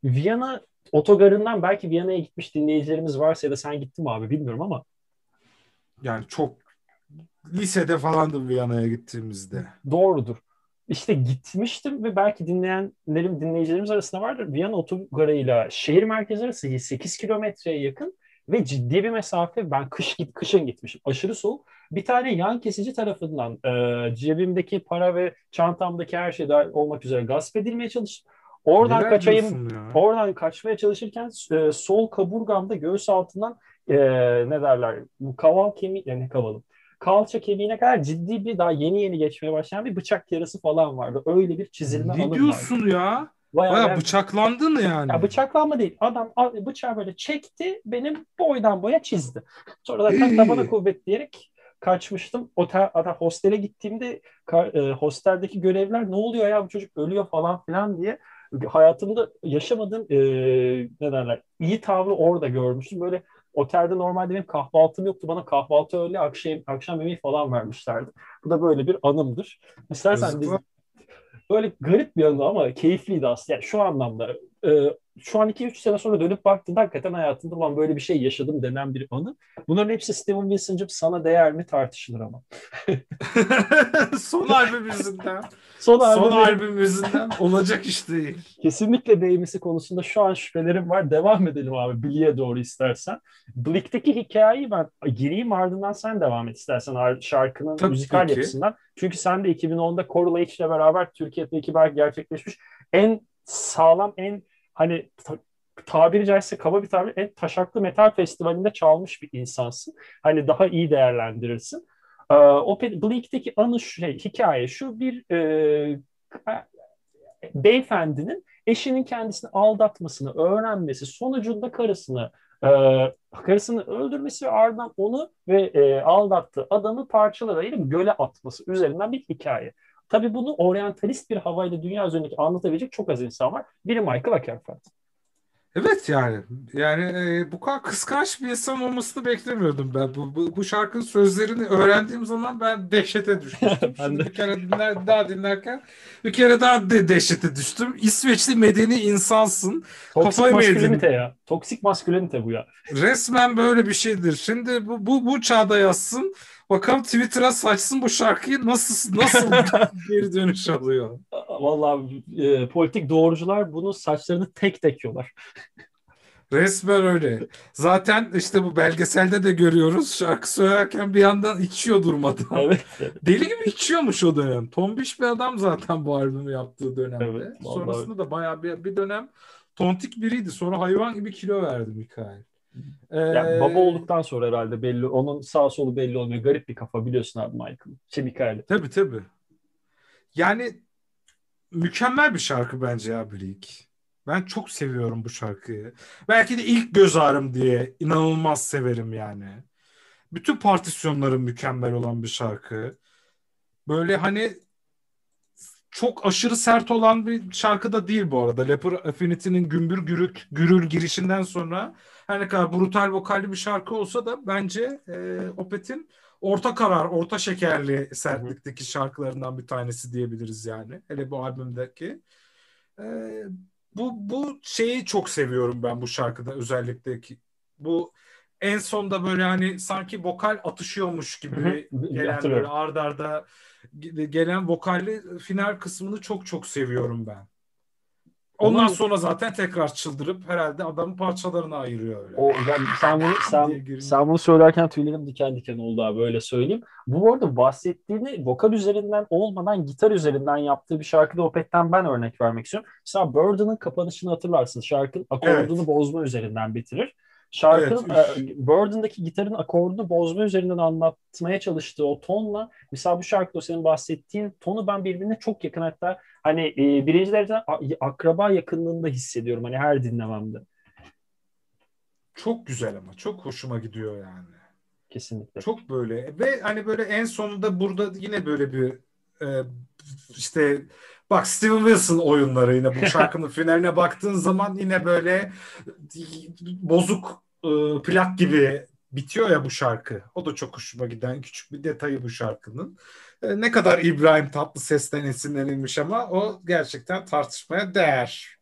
Viyana otogarından belki Viyana'ya gitmiş dinleyicilerimiz varsa ya da sen gittin mi abi bilmiyorum ama. Yani çok lisede falandım Viyana'ya gittiğimizde. Doğrudur. İşte gitmiştim ve belki dinleyenlerim, dinleyicilerimiz arasında vardır. Viyana otogarıyla şehir merkezi arası 8 kilometreye yakın ve ciddi bir mesafe. Ben kış git kışın gitmişim. Aşırı soğuk. Bir tane yan kesici tarafından e, cebimdeki para ve çantamdaki her şey dahil olmak üzere gasp edilmeye çalıştım. Oradan Neler kaçayım, oradan kaçmaya çalışırken e, sol kaburgamda göğüs altından e, ne derler, kaval kemiği, yani ne kavalım, kalça kemiğine kadar ciddi bir daha yeni yeni geçmeye başlayan bir bıçak yarası falan vardı. Öyle bir çizilme ne diyorsun vardı. ya? Bayağı, Bayağı yani, bıçaklandın yani. Ya bıçaklanma değil. Adam bıçağı böyle çekti, benim boydan boya çizdi. <laughs> Sonra da tabana kuvvet diyerek kaçmıştım. Otel, hatta hostele gittiğimde e, hosteldeki görevler ne oluyor ya bu çocuk ölüyor falan filan diye hayatımda yaşamadığım e, ne derler iyi tavrı orada görmüştüm. Böyle otelde normalde benim kahvaltım yoktu. Bana kahvaltı öyle akşam, akşam yemeği falan vermişlerdi. Bu da böyle bir anımdır. İstersen biz, böyle garip bir anı ama keyifliydi aslında. Yani şu anlamda e, şu an 2-3 sene sonra dönüp baktığında hakikaten hayatımda olan böyle bir şey yaşadım denen bir anı. Bunların hepsi Steven Wilson'cım sana değer mi tartışılır ama. <laughs> Son albüm yüzünden. <laughs> Son, albüm, Son albüm yüzünden olacak iş değil. <laughs> Kesinlikle değmesi konusunda şu an şüphelerim var. Devam edelim abi Billy'e doğru istersen. Blick'teki hikayeyi ben gireyim ardından sen devam et istersen şarkının Tabii müzikal ki. yapısından. Çünkü sen de 2010'da Coral H ile beraber Türkiye'deki belki gerçekleşmiş en sağlam, en hani ta, tabiri caizse kaba bir tabir en taşaklı metal festivalinde çalmış bir insansın. Hani daha iyi değerlendirirsin. Ee, o Bleak'teki anı şey, hikaye şu bir e, beyefendinin eşinin kendisini aldatmasını öğrenmesi sonucunda karısını e, karısını öldürmesi ve ardından onu ve e, aldattığı adamı parçalara göle atması üzerinden bir hikaye. Tabii bunu oryantalist bir havayla dünya üzerindeki anlatabilecek çok az insan var. Biri Michael Akerfeld. Evet yani yani e, bu kadar kıskanç bir insan olmasını beklemiyordum ben. Bu, bu, bu şarkının sözlerini öğrendiğim zaman ben dehşete düşmüştüm. <laughs> de. bir kere dinler, daha dinlerken bir kere daha de dehşete düştüm. İsveçli medeni insansın. Toksik maskülenite ya. Toksik maskülenite bu ya. Resmen böyle bir şeydir. Şimdi bu, bu, bu çağda yazsın. Bakalım Twitter'a saçsın bu şarkıyı nasıl nasıl <laughs> geri dönüş alıyor. Vallahi e, politik doğrucular bunu saçlarını tek tek yiyorlar. <laughs> Resmen öyle. Zaten işte bu belgeselde de görüyoruz. Şarkı söylerken bir yandan içiyor durmadan. <laughs> Evet. Deli gibi içiyormuş o dönem. Tombiş bir adam zaten bu albümü yaptığı dönemde. Evet, Sonrasında da bayağı bir, bir dönem tontik biriydi. Sonra hayvan gibi kilo verdi Mikael. Yani baba olduktan sonra herhalde belli. Onun sağ solu belli olmuyor. Garip bir kafa biliyorsun abi Michael. Şey Mikael. Tabii tabii. Yani mükemmel bir şarkı bence ya Bleak. Ben çok seviyorum bu şarkıyı. Belki de ilk göz ağrım diye inanılmaz severim yani. Bütün partisyonları mükemmel olan bir şarkı. Böyle hani çok aşırı sert olan bir şarkı da değil bu arada. Leper Affinity'nin gümbür gürük gürül girişinden sonra her ne kadar brutal vokalli bir şarkı olsa da bence e, Opeth'in orta karar, orta şekerli sertlikteki şarkılarından bir tanesi diyebiliriz yani. Hele bu albümdeki. E, bu bu şeyi çok seviyorum ben bu şarkıda özellikle ki bu en sonda böyle hani sanki vokal atışıyormuş gibi <laughs> gelen böyle ard arda gelen vokalli final kısmını çok çok seviyorum ben. Ondan Ama, sonra zaten tekrar çıldırıp herhalde adamın parçalarına ayırıyor öyle. O, ben, sen bunu <laughs> sen, sen bunu söylerken tüylerim diken diken oldu abi böyle söyleyeyim. Bu arada bahsettiğini vokal üzerinden olmadan gitar üzerinden yaptığı bir şarkıda Opet'ten ben örnek vermek istiyorum. Mesela Burden'ın kapanışını hatırlarsın. Şarkının akordunu evet. bozma üzerinden bitirir. Şarkının evet. e, Burden'daki gitarın akordunu bozma üzerinden anlatmaya çalıştığı o tonla mesela bu şarkıda senin bahsettiğin tonu ben birbirine çok yakın hatta hani e, birinci dereceden akraba yakınlığında hissediyorum hani her dinlememde. Çok güzel ama çok hoşuma gidiyor yani. Kesinlikle. Çok böyle ve hani böyle en sonunda burada yine böyle bir e, işte Bak Steven Wilson oyunları yine bu <laughs> şarkının finaline baktığın zaman yine böyle bozuk e, plak gibi bitiyor ya bu şarkı. O da çok hoşuma giden küçük bir detayı bu şarkının. E, ne kadar İbrahim Tatlıses'ten esinlenilmiş ama o gerçekten tartışmaya değer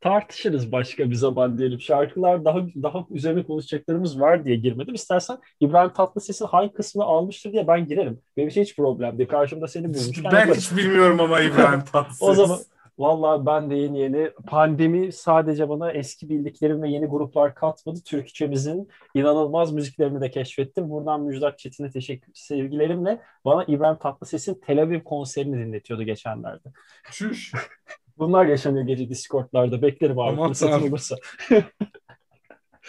tartışırız başka bir zaman diyelim. Şarkılar daha daha üzerine konuşacaklarımız var diye girmedim. İstersen İbrahim Tatlıses'in hangi kısmını almıştır diye ben girerim. Benim için hiç problem değil. Karşımda seni bulmuşken. Ben yaparım. hiç bilmiyorum ama İbrahim Tatlıses. <laughs> o zaman Vallahi ben de yeni yeni pandemi sadece bana eski bildiklerim ve yeni gruplar katmadı. Türkçemizin inanılmaz müziklerini de keşfettim. Buradan Müjdat Çetin'e teşekkür sevgilerimle bana İbrahim Tatlıses'in Tel Aviv konserini dinletiyordu geçenlerde. Çüş. Bunlar yaşanıyor gece Discord'larda. Beklerim abi Aman fırsatım olursa. <laughs>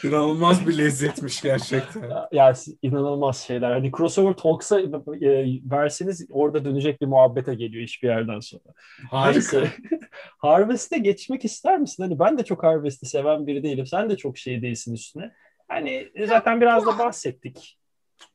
İnanılmaz bir lezzetmiş gerçekten. Ya, yani inanılmaz şeyler. Hani crossover talks'a e, verseniz orada dönecek bir muhabbete geliyor hiçbir yerden sonra. Harika. <laughs> Harvest'e geçmek ister misin? Hani ben de çok Harvest'i seven biri değilim. Sen de çok şey değilsin üstüne. Hani zaten biraz da bahsettik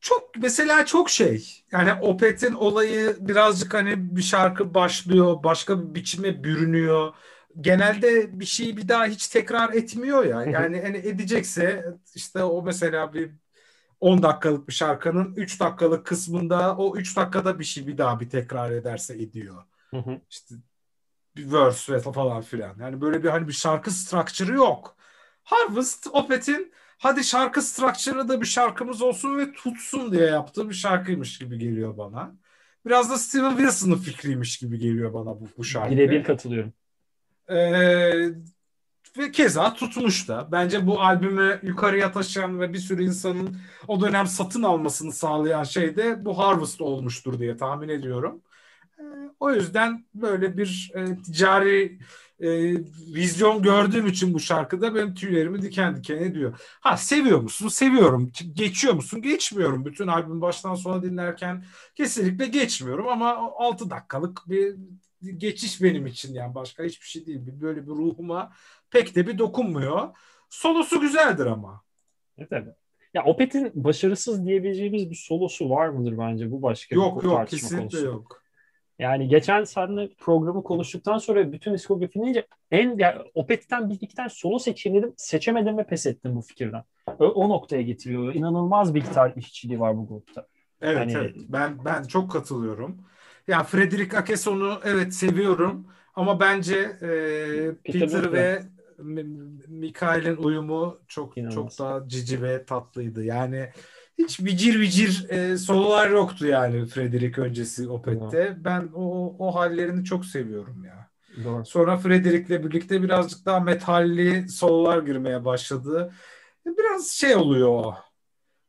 çok mesela çok şey. Yani Opet'in olayı birazcık hani bir şarkı başlıyor, başka bir biçime bürünüyor. Genelde bir şeyi bir daha hiç tekrar etmiyor ya. Yani hani edecekse işte o mesela bir 10 dakikalık bir şarkının 3 dakikalık kısmında o 3 dakikada bir şey bir daha bir tekrar ederse ediyor. işte bir verse ve falan filan. Yani böyle bir hani bir şarkı structure'ı yok. Harvest Opet'in hadi şarkı structure'ı da bir şarkımız olsun ve tutsun diye yaptığı bir şarkıymış gibi geliyor bana. Biraz da Steven Wilson'ın fikriymiş gibi geliyor bana bu, bu şarkı. Birebir katılıyorum. Ee, ve keza tutmuş da. Bence bu albümü yukarıya taşıyan ve bir sürü insanın o dönem satın almasını sağlayan şey de bu Harvest olmuştur diye tahmin ediyorum. Ee, o yüzden böyle bir e, ticari e, vizyon gördüğüm için bu şarkıda benim tüylerimi diken diken ediyor. Ha seviyor musun? Seviyorum. Geçiyor musun? Geçmiyorum. Bütün albüm baştan sona dinlerken kesinlikle geçmiyorum ama 6 dakikalık bir geçiş benim için yani başka hiçbir şey değil. Böyle bir ruhuma pek de bir dokunmuyor. Solosu güzeldir ama. Evet, evet. Ya Opet'in başarısız diyebileceğimiz bir solosu var mıdır bence? Bu başka yok, bir yok, kesinlikle konusu. yok. Yani geçen seninle programı konuştuktan sonra bütün diskografini en yani Opet'ten tane solo seçeyim Seçemedim ve pes ettim bu fikirden. O, o noktaya getiriyor. İnanılmaz bir gitar işçiliği var bu grupta. Evet, yani... evet. Ben ben çok katılıyorum. Ya Frederick Akeson'u evet seviyorum ama bence e, Peter, Peter ve Mikael'in uyumu çok İnanılmaz. çok daha cici ve tatlıydı. Yani hiç vicir vicir e, sololar yoktu yani Frederick öncesi Opet'te. Ben o, o hallerini çok seviyorum ya. Doğru. Sonra Frederick'le birlikte birazcık daha metalli sololar girmeye başladı. Biraz şey oluyor o.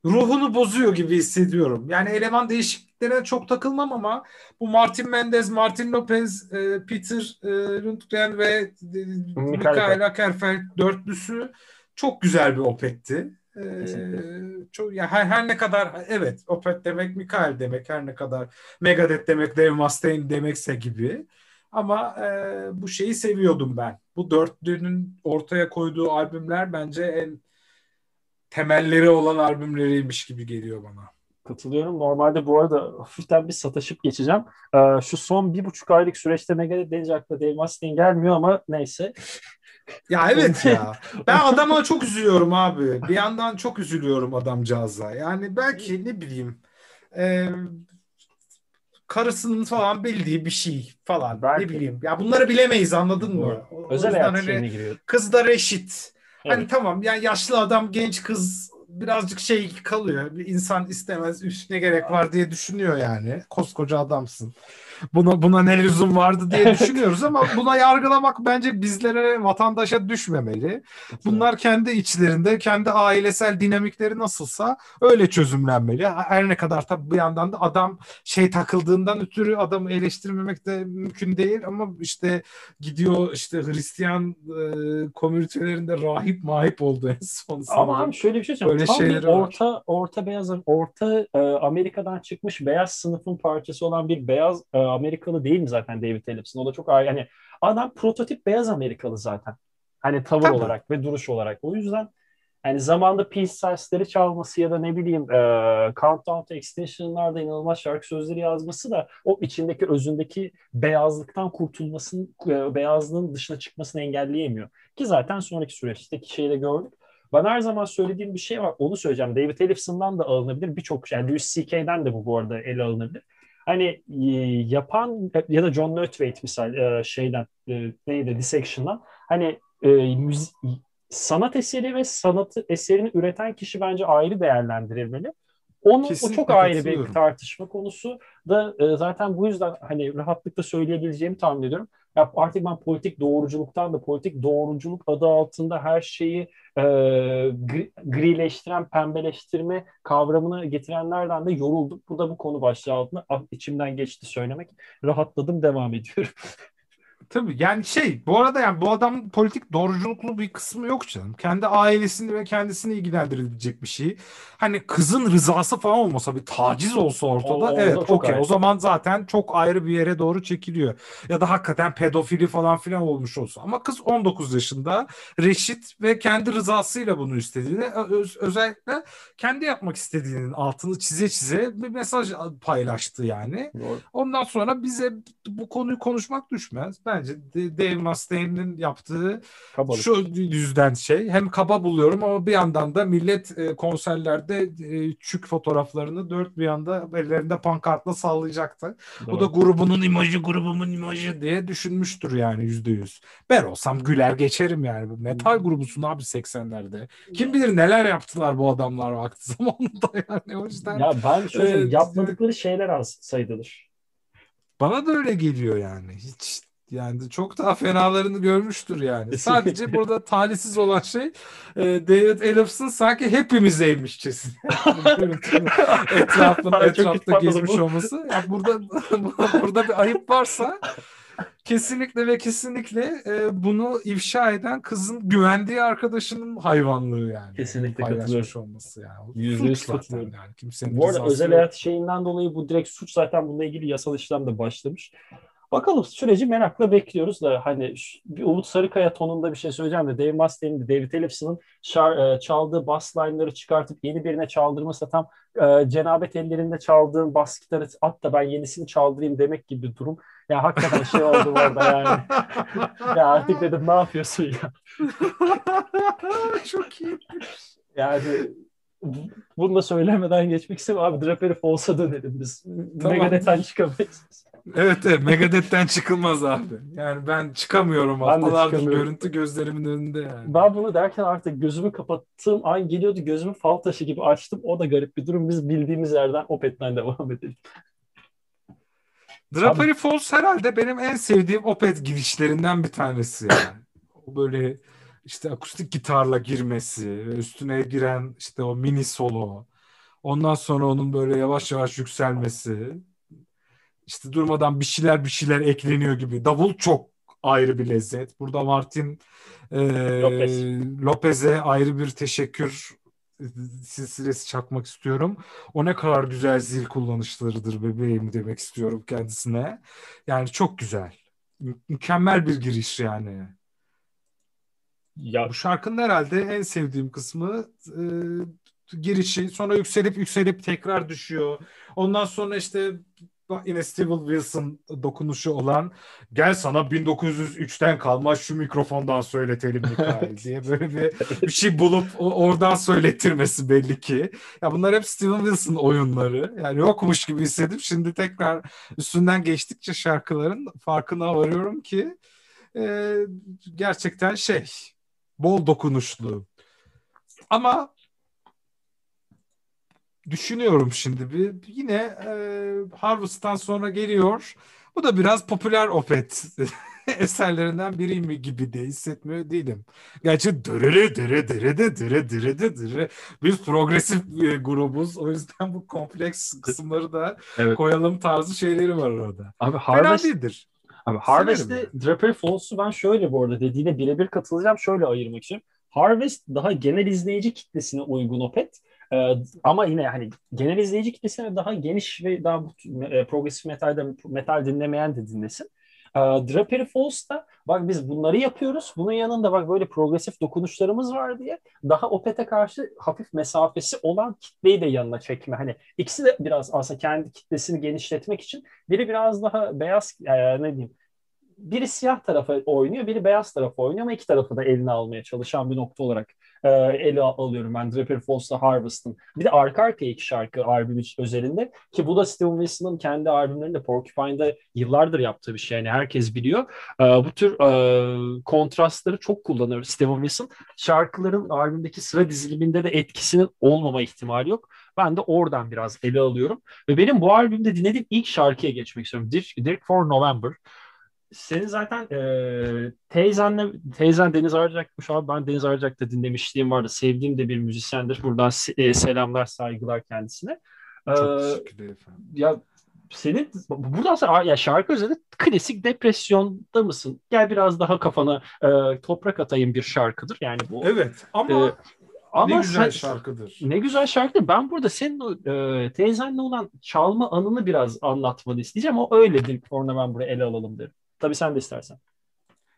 Ruhunu bozuyor gibi hissediyorum. Yani eleman değişikliklerine çok takılmam ama bu Martin Mendez, Martin Lopez, e, Peter e, Lundgren ve e, Mikael Akerfeld dörtlüsü çok güzel bir opetti. Ee, çok ya her, her ne kadar evet Opeth demek Mikael demek her ne kadar Megadeth demek Dave Mustaine demekse gibi ama e, bu şeyi seviyordum ben. Bu dörtlünün ortaya koyduğu albümler bence en temelleri olan albümleriymiş gibi geliyor bana. Katılıyorum. Normalde bu arada hafiften bir sataşıp geçeceğim. Ee, şu son bir buçuk aylık süreçte Megadeth denince akla Dave Mustaine gelmiyor ama neyse. Ya evet ya. Ben adama çok üzülüyorum abi. Bir yandan çok üzülüyorum adamcağıza. Yani belki ne bileyim e, karısının falan bildiği bir şey falan. Belki. Ne bileyim. Ya bunları bilemeyiz anladın mı? O, Özel hayat hani, şeyine giriyor. Kız da reşit. Hani evet. Tamam yani yaşlı adam genç kız birazcık şey kalıyor. Bir insan istemez üf ne gerek var diye düşünüyor yani. Koskoca adamsın buna buna ne lüzum vardı diye düşünüyoruz ama buna yargılamak bence bizlere vatandaşa düşmemeli. Bunlar kendi içlerinde kendi ailesel dinamikleri nasılsa öyle çözümlenmeli. Her ne kadar tabii bir yandan da adam şey takıldığından ötürü adamı eleştirmemek de mümkün değil ama işte gidiyor işte Hristiyan e, komünitelerinde rahip mahip oldu en son. Ama abi şöyle bir şey söyleyeyim. Tam bir orta var. orta beyaz orta e, Amerika'dan çıkmış beyaz sınıfın parçası olan bir beyaz e, Amerikalı değil mi zaten David Ellison? O da çok. Yani adam prototip beyaz Amerikalı zaten. Hani tavır Tabii. olarak ve duruş olarak. O yüzden yani zamanda Peace Signs'leri çalması ya da ne bileyim e, Countdown to Extinction'larda inanılmaz şarkı sözleri yazması da o içindeki özündeki beyazlıktan kurtulmasının, e, beyazlığın dışına çıkmasını engelleyemiyor. Ki zaten sonraki süreçteki şeyi de gördük. Ben her zaman söylediğim bir şey var. Onu söyleyeceğim. David Ellison'dan da alınabilir. Birçok yani Louis C.K.'den de bu bu arada ele alınabilir. Hani e, yapan ya da John Nutwaite misal e, şeyden e, neydi Dissection'dan hani müzik, sanat eseri ve sanat eserini üreten kişi bence ayrı değerlendirilmeli. Onu o çok ayrı bir tartışma konusu da zaten bu yüzden hani rahatlıkla söyleyebileceğimi tahmin ediyorum. Ya artık ben politik doğruculuktan da politik doğruculuk adı altında her şeyi e, gri, grileştiren, pembeleştirme kavramını getirenlerden de yoruldum. Bu da bu konu başlığı altında ah, içimden geçti söylemek. Rahatladım, devam ediyorum. <laughs> Tabii yani şey bu arada yani bu adam politik doğruculuklu bir kısmı yok canım. Kendi ailesini ve kendisini ilgilendirebilecek bir şey. Hani kızın rızası falan olmasa bir taciz olsa ortada o, evet okey o zaman zaten çok ayrı bir yere doğru çekiliyor. Ya da hakikaten pedofili falan filan olmuş olsa. Ama kız 19 yaşında reşit ve kendi rızasıyla bunu istediğini öz, özellikle kendi yapmak istediğinin altını çize çize bir mesaj paylaştı yani. Doğru. Ondan sonra bize bu konuyu konuşmak düşmez. Ben bence Dave Mustaine'in yaptığı Kabalık. şu yüzden şey hem kaba buluyorum ama bir yandan da millet e, konserlerde e, çük fotoğraflarını dört bir yanda ellerinde pankartla sallayacaktı. Doğru. Bu da grubunun imajı grubumun imajı diye düşünmüştür yani yüzde yüz. Ben olsam güler geçerim yani. Metal grubusun abi 80'lerde. Kim bilir neler yaptılar bu adamlar vakti <laughs> zamanında yani o yüzden. Ya ben şöyle yapmadıkları şeyler az sayılır. Bana da öyle geliyor yani. Hiç yani çok daha fenalarını görmüştür yani. <laughs> Sadece burada talihsiz olan şey e, David Ellefson sanki hepimizdeymişçesin. <laughs> Etrafın, etrafta gezmiş olması. Yani burada <laughs> burada bir ayıp varsa kesinlikle ve kesinlikle e, bunu ifşa eden kızın güvendiği arkadaşının hayvanlığı yani. Kesinlikle katılıyorum. olması yani. Yüzde yüz katılıyorum. Yani. Kimsenin bu arada özel hayat şeyinden dolayı bu direkt suç zaten bununla ilgili yasal işlem de başlamış. Bakalım süreci merakla bekliyoruz da hani bir Umut Sarıkaya tonunda bir şey söyleyeceğim de Dave Mustaine'in David Ellefson'ın e, çaldığı bass line'ları çıkartıp yeni birine çaldırması tam e, cenabet ellerinde çaldığın bas gitarı at da ben yenisini çaldırayım demek gibi bir durum. Ya hakikaten şey oldu orada yani. ya artık dedim ne yapıyorsun ya. <laughs> Çok iyi. Yani bunu da söylemeden geçmek istemiyorum. Abi Draper'i Falls'a dönelim biz. Tamam. Megadeth'ten çıkamayız. Evet evet Megadeth'ten çıkılmaz abi. Yani ben çıkamıyorum ben haftalardır görüntü gözlerimin önünde yani. Ben bunu derken artık gözümü kapattığım an geliyordu gözümü fal taşı gibi açtım. O da garip bir durum. Biz bildiğimiz yerden Opet'ten devam edelim. Drapery Falls herhalde benim en sevdiğim Opet girişlerinden bir tanesi yani. O böyle işte akustik gitarla girmesi, üstüne giren işte o mini solo. Ondan sonra onun böyle yavaş yavaş yükselmesi işte durmadan bir şeyler bir şeyler ekleniyor gibi. Davul çok ayrı bir lezzet. Burada Martin e, Lopez. Lopez'e ayrı bir teşekkür silsilesi çakmak istiyorum. O ne kadar güzel zil kullanışlarıdır bebeğim demek istiyorum kendisine. Yani çok güzel. Mü- mükemmel bir giriş yani. Ya bu şarkının herhalde en sevdiğim kısmı e, girişi. Sonra yükselip yükselip tekrar düşüyor. Ondan sonra işte yine Steven Wilson dokunuşu olan gel sana 1903'ten kalma şu mikrofondan söyletelim Mikael diye böyle bir, bir şey bulup oradan söylettirmesi belli ki. Ya bunlar hep Steven Wilson oyunları. Yani yokmuş gibi hissedip şimdi tekrar üstünden geçtikçe şarkıların farkına varıyorum ki e, gerçekten şey bol dokunuşlu. Ama düşünüyorum şimdi bir yine e, Harvest'tan sonra geliyor. Bu da biraz popüler opet eserlerinden biri mi gibi de hissetmiyor değilim. Gerçi dırırı dırı dırı de dırı dırı de dırı biz progresif e, grubuz. O yüzden bu kompleks kısımları da evet. koyalım tarzı şeyleri var orada. Abi Harvest, Fena değildir. Abi Harvest'te Draper Falls'u ben şöyle bu arada dediğine birebir katılacağım. Şöyle ayırmak istiyorum. Harvest daha genel izleyici kitlesine uygun opet. Ee, ama yine hani genel izleyici kitlesine daha geniş ve daha e, progresif metalde metal dinlemeyen de dinlesin. Ee, Drapery Falls'ta bak biz bunları yapıyoruz. Bunun yanında bak böyle progresif dokunuşlarımız var diye daha Opet'e karşı hafif mesafesi olan kitleyi de yanına çekme. Hani ikisi de biraz aslında kendi kitlesini genişletmek için biri biraz daha beyaz e, ne diyeyim biri siyah tarafa oynuyor, biri beyaz tarafa oynuyor ama iki tarafı da eline almaya çalışan bir nokta olarak e, ele alıyorum ben Draper Falls'la Harvest'ın. Bir de arka arkaya iki şarkı albüm özelinde ki bu da Steven Wilson'ın kendi albümlerinde Porcupine'da yıllardır yaptığı bir şey. Yani herkes biliyor. E, bu tür e, kontrastları çok kullanır Steven Wilson. Şarkıların albümdeki sıra diziliminde de etkisinin olmama ihtimali yok. Ben de oradan biraz ele alıyorum. Ve benim bu albümde dinlediğim ilk şarkıya geçmek istiyorum. Dirk, Dirk for November senin zaten e, teyzenle teyzen Deniz Arcak'mış abi ben Deniz Arcak'ta dinlemişliğim vardı. Sevdiğim de bir müzisyendir. Buradan e, selamlar, saygılar kendisine. Çok teşekkür ederim. Ya senin burada aslında ya şarkı üzerinde klasik depresyonda mısın? Gel biraz daha kafana e, toprak atayım bir şarkıdır. Yani bu Evet ama e, ama ne güzel sen, şarkıdır. Ne güzel şarkıdır. Ben burada senin e, teyzenle olan çalma anını biraz anlatmanı isteyeceğim. O öyledir. Sonra ben buraya ele alalım derim. Tabii sen de istersen.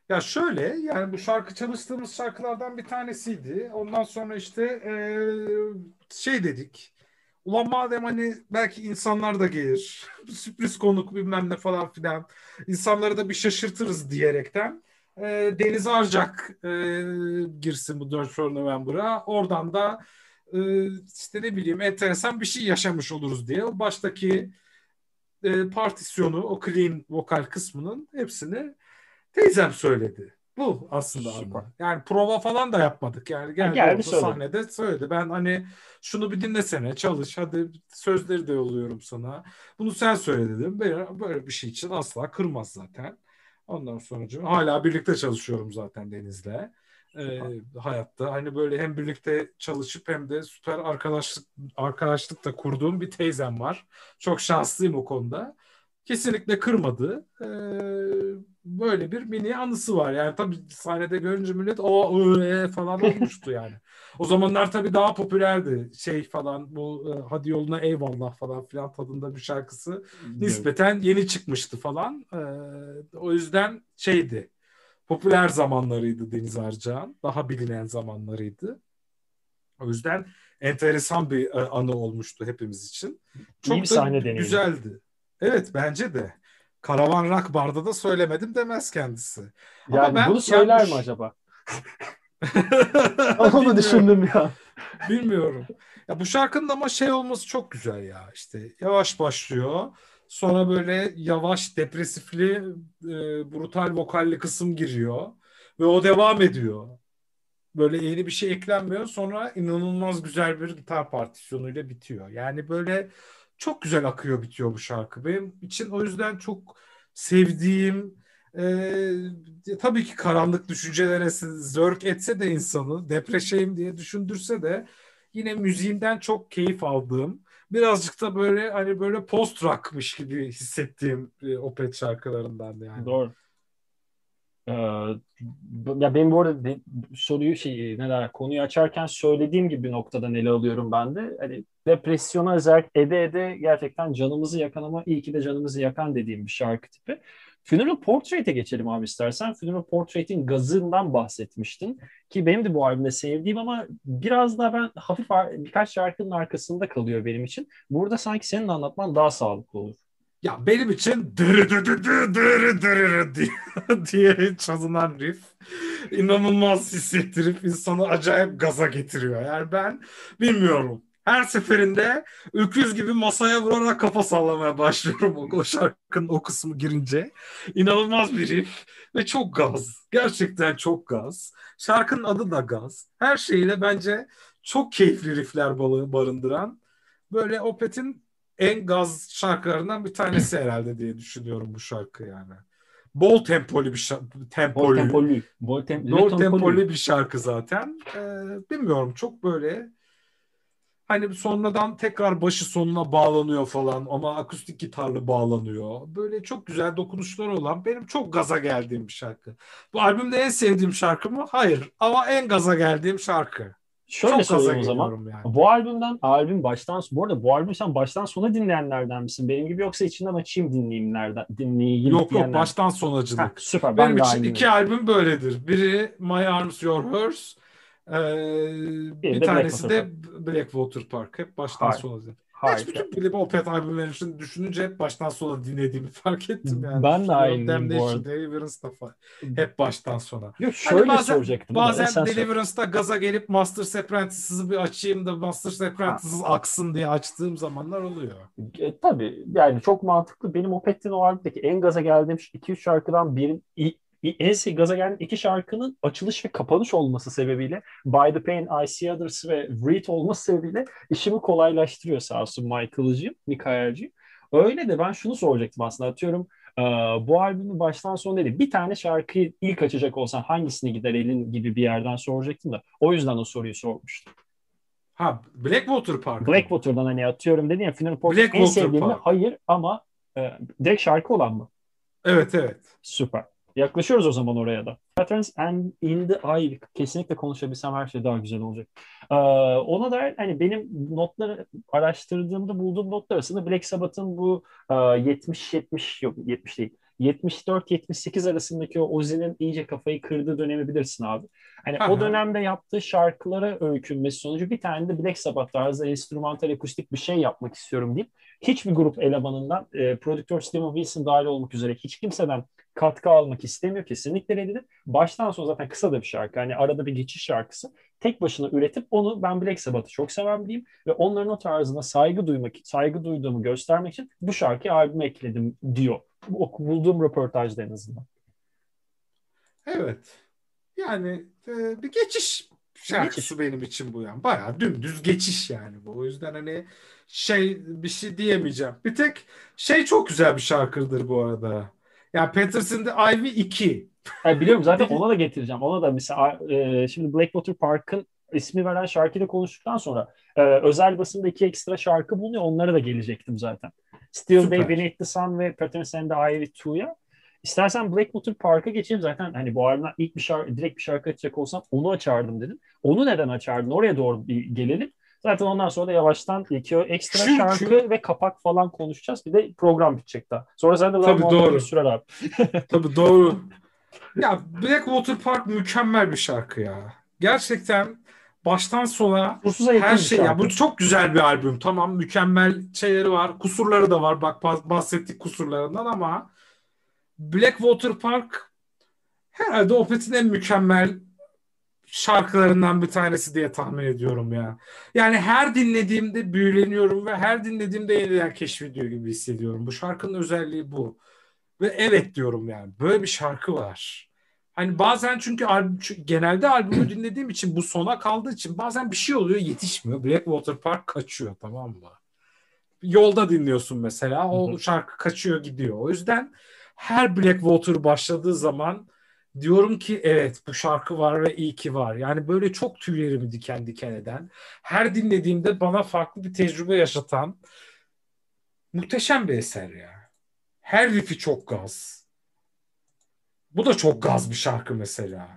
Ya şöyle yani bu şarkı çalıştığımız şarkılardan bir tanesiydi. Ondan sonra işte e, şey dedik. Ulan madem hani belki insanlar da gelir. <laughs> Sürpriz konuk bilmem ne falan filan. İnsanları da bir şaşırtırız diyerekten. E, Deniz Arcak e, girsin bu 4 November'a. Oradan da e, işte ne bileyim enteresan bir şey yaşamış oluruz diye. O baştaki e, partisyonu, o clean vokal kısmının hepsini teyzem söyledi. Bu aslında Süper. Yani prova falan da yapmadık. Yani geldi, geldi sahnede söyledi. Ben hani şunu bir dinlesene, çalış. Hadi sözleri de yolluyorum sana. Bunu sen söyle dedim. Böyle, böyle bir şey için asla kırmaz zaten. Ondan sonra hala birlikte çalışıyorum zaten Deniz'le e, hayatta. Hani böyle hem birlikte çalışıp hem de süper arkadaşlık arkadaşlık da kurduğum bir teyzem var. Çok şanslıyım o konuda. Kesinlikle kırmadı. E, böyle bir mini anısı var. Yani tabii sahnede görünce millet o e falan olmuştu yani. O zamanlar tabii daha popülerdi şey falan bu e, hadi yoluna eyvallah falan filan tadında bir şarkısı nispeten yeni çıkmıştı falan. E, o yüzden şeydi popüler zamanlarıydı Deniz Arcağ'ın. Daha bilinen zamanlarıydı. O yüzden enteresan bir e, anı olmuştu hepimiz için. Çok İyi bir sahne deneyimi. güzeldi. Evet bence de. Karavan Rock Bar'da da söylemedim demez kendisi. Yani Ama ben bunu söyler yanlış... mi acaba? <laughs> Onu düşündüm ya. Bilmiyorum. Ya bu şarkının ama şey olması çok güzel ya. İşte yavaş başlıyor. Sonra böyle yavaş, depresifli, e, brutal vokalli kısım giriyor. Ve o devam ediyor. Böyle yeni bir şey eklenmiyor. Sonra inanılmaz güzel bir gitar partisyonuyla bitiyor. Yani böyle çok güzel akıyor bitiyor bu şarkı. Benim için o yüzden çok sevdiğim e, tabii ki karanlık düşüncelere zörk etse de insanı depreşeyim diye düşündürse de yine müziğinden çok keyif aldığım birazcık da böyle hani böyle post rock'mış gibi hissettiğim e, Opet şarkılarından yani. Doğru. Ee, ya benim bu arada soruyu şey ne der konuyu açarken söylediğim gibi noktadan ele alıyorum ben de. Hani depresyona özellikle ede ede gerçekten canımızı yakan ama iyi ki de canımızı yakan dediğim bir şarkı tipi. Funeral Portrait'e geçelim abi istersen. Funeral Portrait'in gazından bahsetmiştin. Ki benim de bu albümde sevdiğim ama biraz daha ben hafif birkaç şarkının arkasında kalıyor benim için. Burada sanki senin anlatman daha sağlıklı olur. Ya benim için dırı <laughs> diye çalınan riff inanılmaz hissettirip insanı acayip gaza getiriyor. Yani ben bilmiyorum. Her seferinde öküz gibi masaya vurarak kafa sallamaya başlıyorum o, o şarkının o kısmı girince. İnanılmaz bir riff ve çok gaz. Gerçekten çok gaz. Şarkının adı da gaz. Her şeyle bence çok keyifli riffler barındıran böyle Opet'in en gaz şarkılarından bir tanesi herhalde diye düşünüyorum bu şarkı yani. Bol tempolu bir şarkı. Tempolu. Bol tempolu. Bol, tem Bol tempolu bir şarkı zaten. Ee, bilmiyorum çok böyle hani sonradan tekrar başı sonuna bağlanıyor falan ama akustik gitarlı bağlanıyor. Böyle çok güzel dokunuşları olan benim çok gaza geldiğim bir şarkı. Bu albümde en sevdiğim şarkı mı? Hayır. Ama en gaza geldiğim şarkı. Şöyle Çok söyleyeyim o zaman. Yani. Bu albümden albüm baştan bu arada bu albüm sen baştan sona dinleyenlerden misin? Benim gibi yoksa içinden açayım dinleyeyimlerden dinleyeyim Yok yok baştan sonacılık. Heh, süper. Benim ben için iki albüm böyledir. Biri My Arms Your Hers. Ee, bir, bir tanesi de Blackwater Park. Hep baştan Hayır. sona dinledim. Harika. Hiç bütün Billy Opet albümlerini düşününce hep baştan sona dinlediğimi <laughs> fark ettim yani. Ben de aynıyım bu arada. Deliverance'da hep baştan sona. Yok hani şöyle hani bazen, soracaktım. Bazen Deliverance'da gaza gelip Master Apprentice'ı bir açayım da Master Apprentice aksın diye açtığım zamanlar oluyor. E, tabii yani çok mantıklı. Benim Opet'in o albümdeki en gaza geldiğim 2-3 şarkıdan birin en gaza gelen iki şarkının açılış ve kapanış olması sebebiyle By the Pain, I See Others ve Read olması sebebiyle işimi kolaylaştırıyor sağ olsun Michael'cığım, Mikael'cığım. Öyle de ben şunu soracaktım aslında atıyorum bu albümün baştan sona değil bir tane şarkıyı ilk açacak olsan hangisini gider elin gibi bir yerden soracaktım da o yüzden o soruyu sormuştum. Ha Blackwater Park. Blackwater'dan hani atıyorum dedin ya Final Portrait en sevdiğim mi? Hayır ama e, direkt şarkı olan mı? Evet evet. Süper. Yaklaşıyoruz o zaman oraya da. Patterns and in the Eye kesinlikle konuşabilsem her şey daha güzel olacak. Ee, ona da hani benim notları araştırdığımda bulduğum notlar arasında Black Sabbath'ın bu e, 70-70 yok 70 değil 74-78 arasındaki o Ozzy'nin iyice kafayı kırdığı dönemi bilirsin abi. Hani Aha. o dönemde yaptığı şarkılara öykünmesi sonucu bir tane de Black Sabbath tarzı enstrümantal akustik bir şey yapmak istiyorum deyip hiçbir grup elemanından e, prodüktör Steven Wilson dahil olmak üzere hiç kimseden katkı almak istemiyor kesinlikle reddedip baştan sona zaten kısa da bir şarkı hani arada bir geçiş şarkısı tek başına üretip onu ben Black Sabbath'ı çok seven biriyim ve onların o tarzına saygı duymak saygı duyduğumu göstermek için bu şarkıyı albüme ekledim diyor. Bu, bulduğum röportajda en azından. Evet. Yani e, bir geçiş şarkısı geçiş. benim için bu yani. Bayağı dümdüz geçiş yani bu. O yüzden hani şey bir şey diyemeyeceğim. Bir tek şey çok güzel bir şarkıdır bu arada. Yani Patterson'da Ivy 2. Yani biliyorum zaten ona da getireceğim. Ona da mesela e, şimdi Blackwater Park'ın ismi veren şarkıyla konuştuktan sonra e, özel basında iki ekstra şarkı bulunuyor. Onlara da gelecektim zaten. Still Süper. Day, Beneath the Sun ve Patterson'da Ivy 2'ya. İstersen Blackwater Park'a geçeyim zaten hani bu albümden ilk bir şarkı, direkt bir şarkı açacak olsam onu açardım dedim. Onu neden açardın? Oraya doğru bir gelelim. Zaten ondan sonra da yavaştan iki ekstra Çünkü... şarkı ve kapak falan konuşacağız. Bir de program bitecek daha. Sonra sen de Tabii doğru. sürer abi. <laughs> Tabii doğru. Ya Blackwater Park mükemmel bir şarkı ya. Gerçekten baştan sona her şey ya bu çok güzel bir albüm. Tamam mükemmel şeyleri var. Kusurları da var. Bak bahsettik kusurlarından ama Blackwater Park herhalde Opet'in en mükemmel şarkılarından bir tanesi diye tahmin ediyorum ya. Yani her dinlediğimde büyüleniyorum ve her dinlediğimde yeniden keşfediyor gibi hissediyorum. Bu şarkının özelliği bu. Ve evet diyorum yani. Böyle bir şarkı var. Hani bazen çünkü albüm, genelde albümü <clears throat> dinlediğim için bu sona kaldığı için bazen bir şey oluyor yetişmiyor. Blackwater Park kaçıyor tamam mı? Yolda dinliyorsun mesela o şarkı kaçıyor gidiyor. O yüzden her Blackwater başladığı zaman diyorum ki evet bu şarkı var ve iyi ki var. Yani böyle çok tüylerimi diken diken eden, her dinlediğimde bana farklı bir tecrübe yaşatan muhteşem bir eser ya. Her riffi çok gaz. Bu da çok gaz bir şarkı mesela.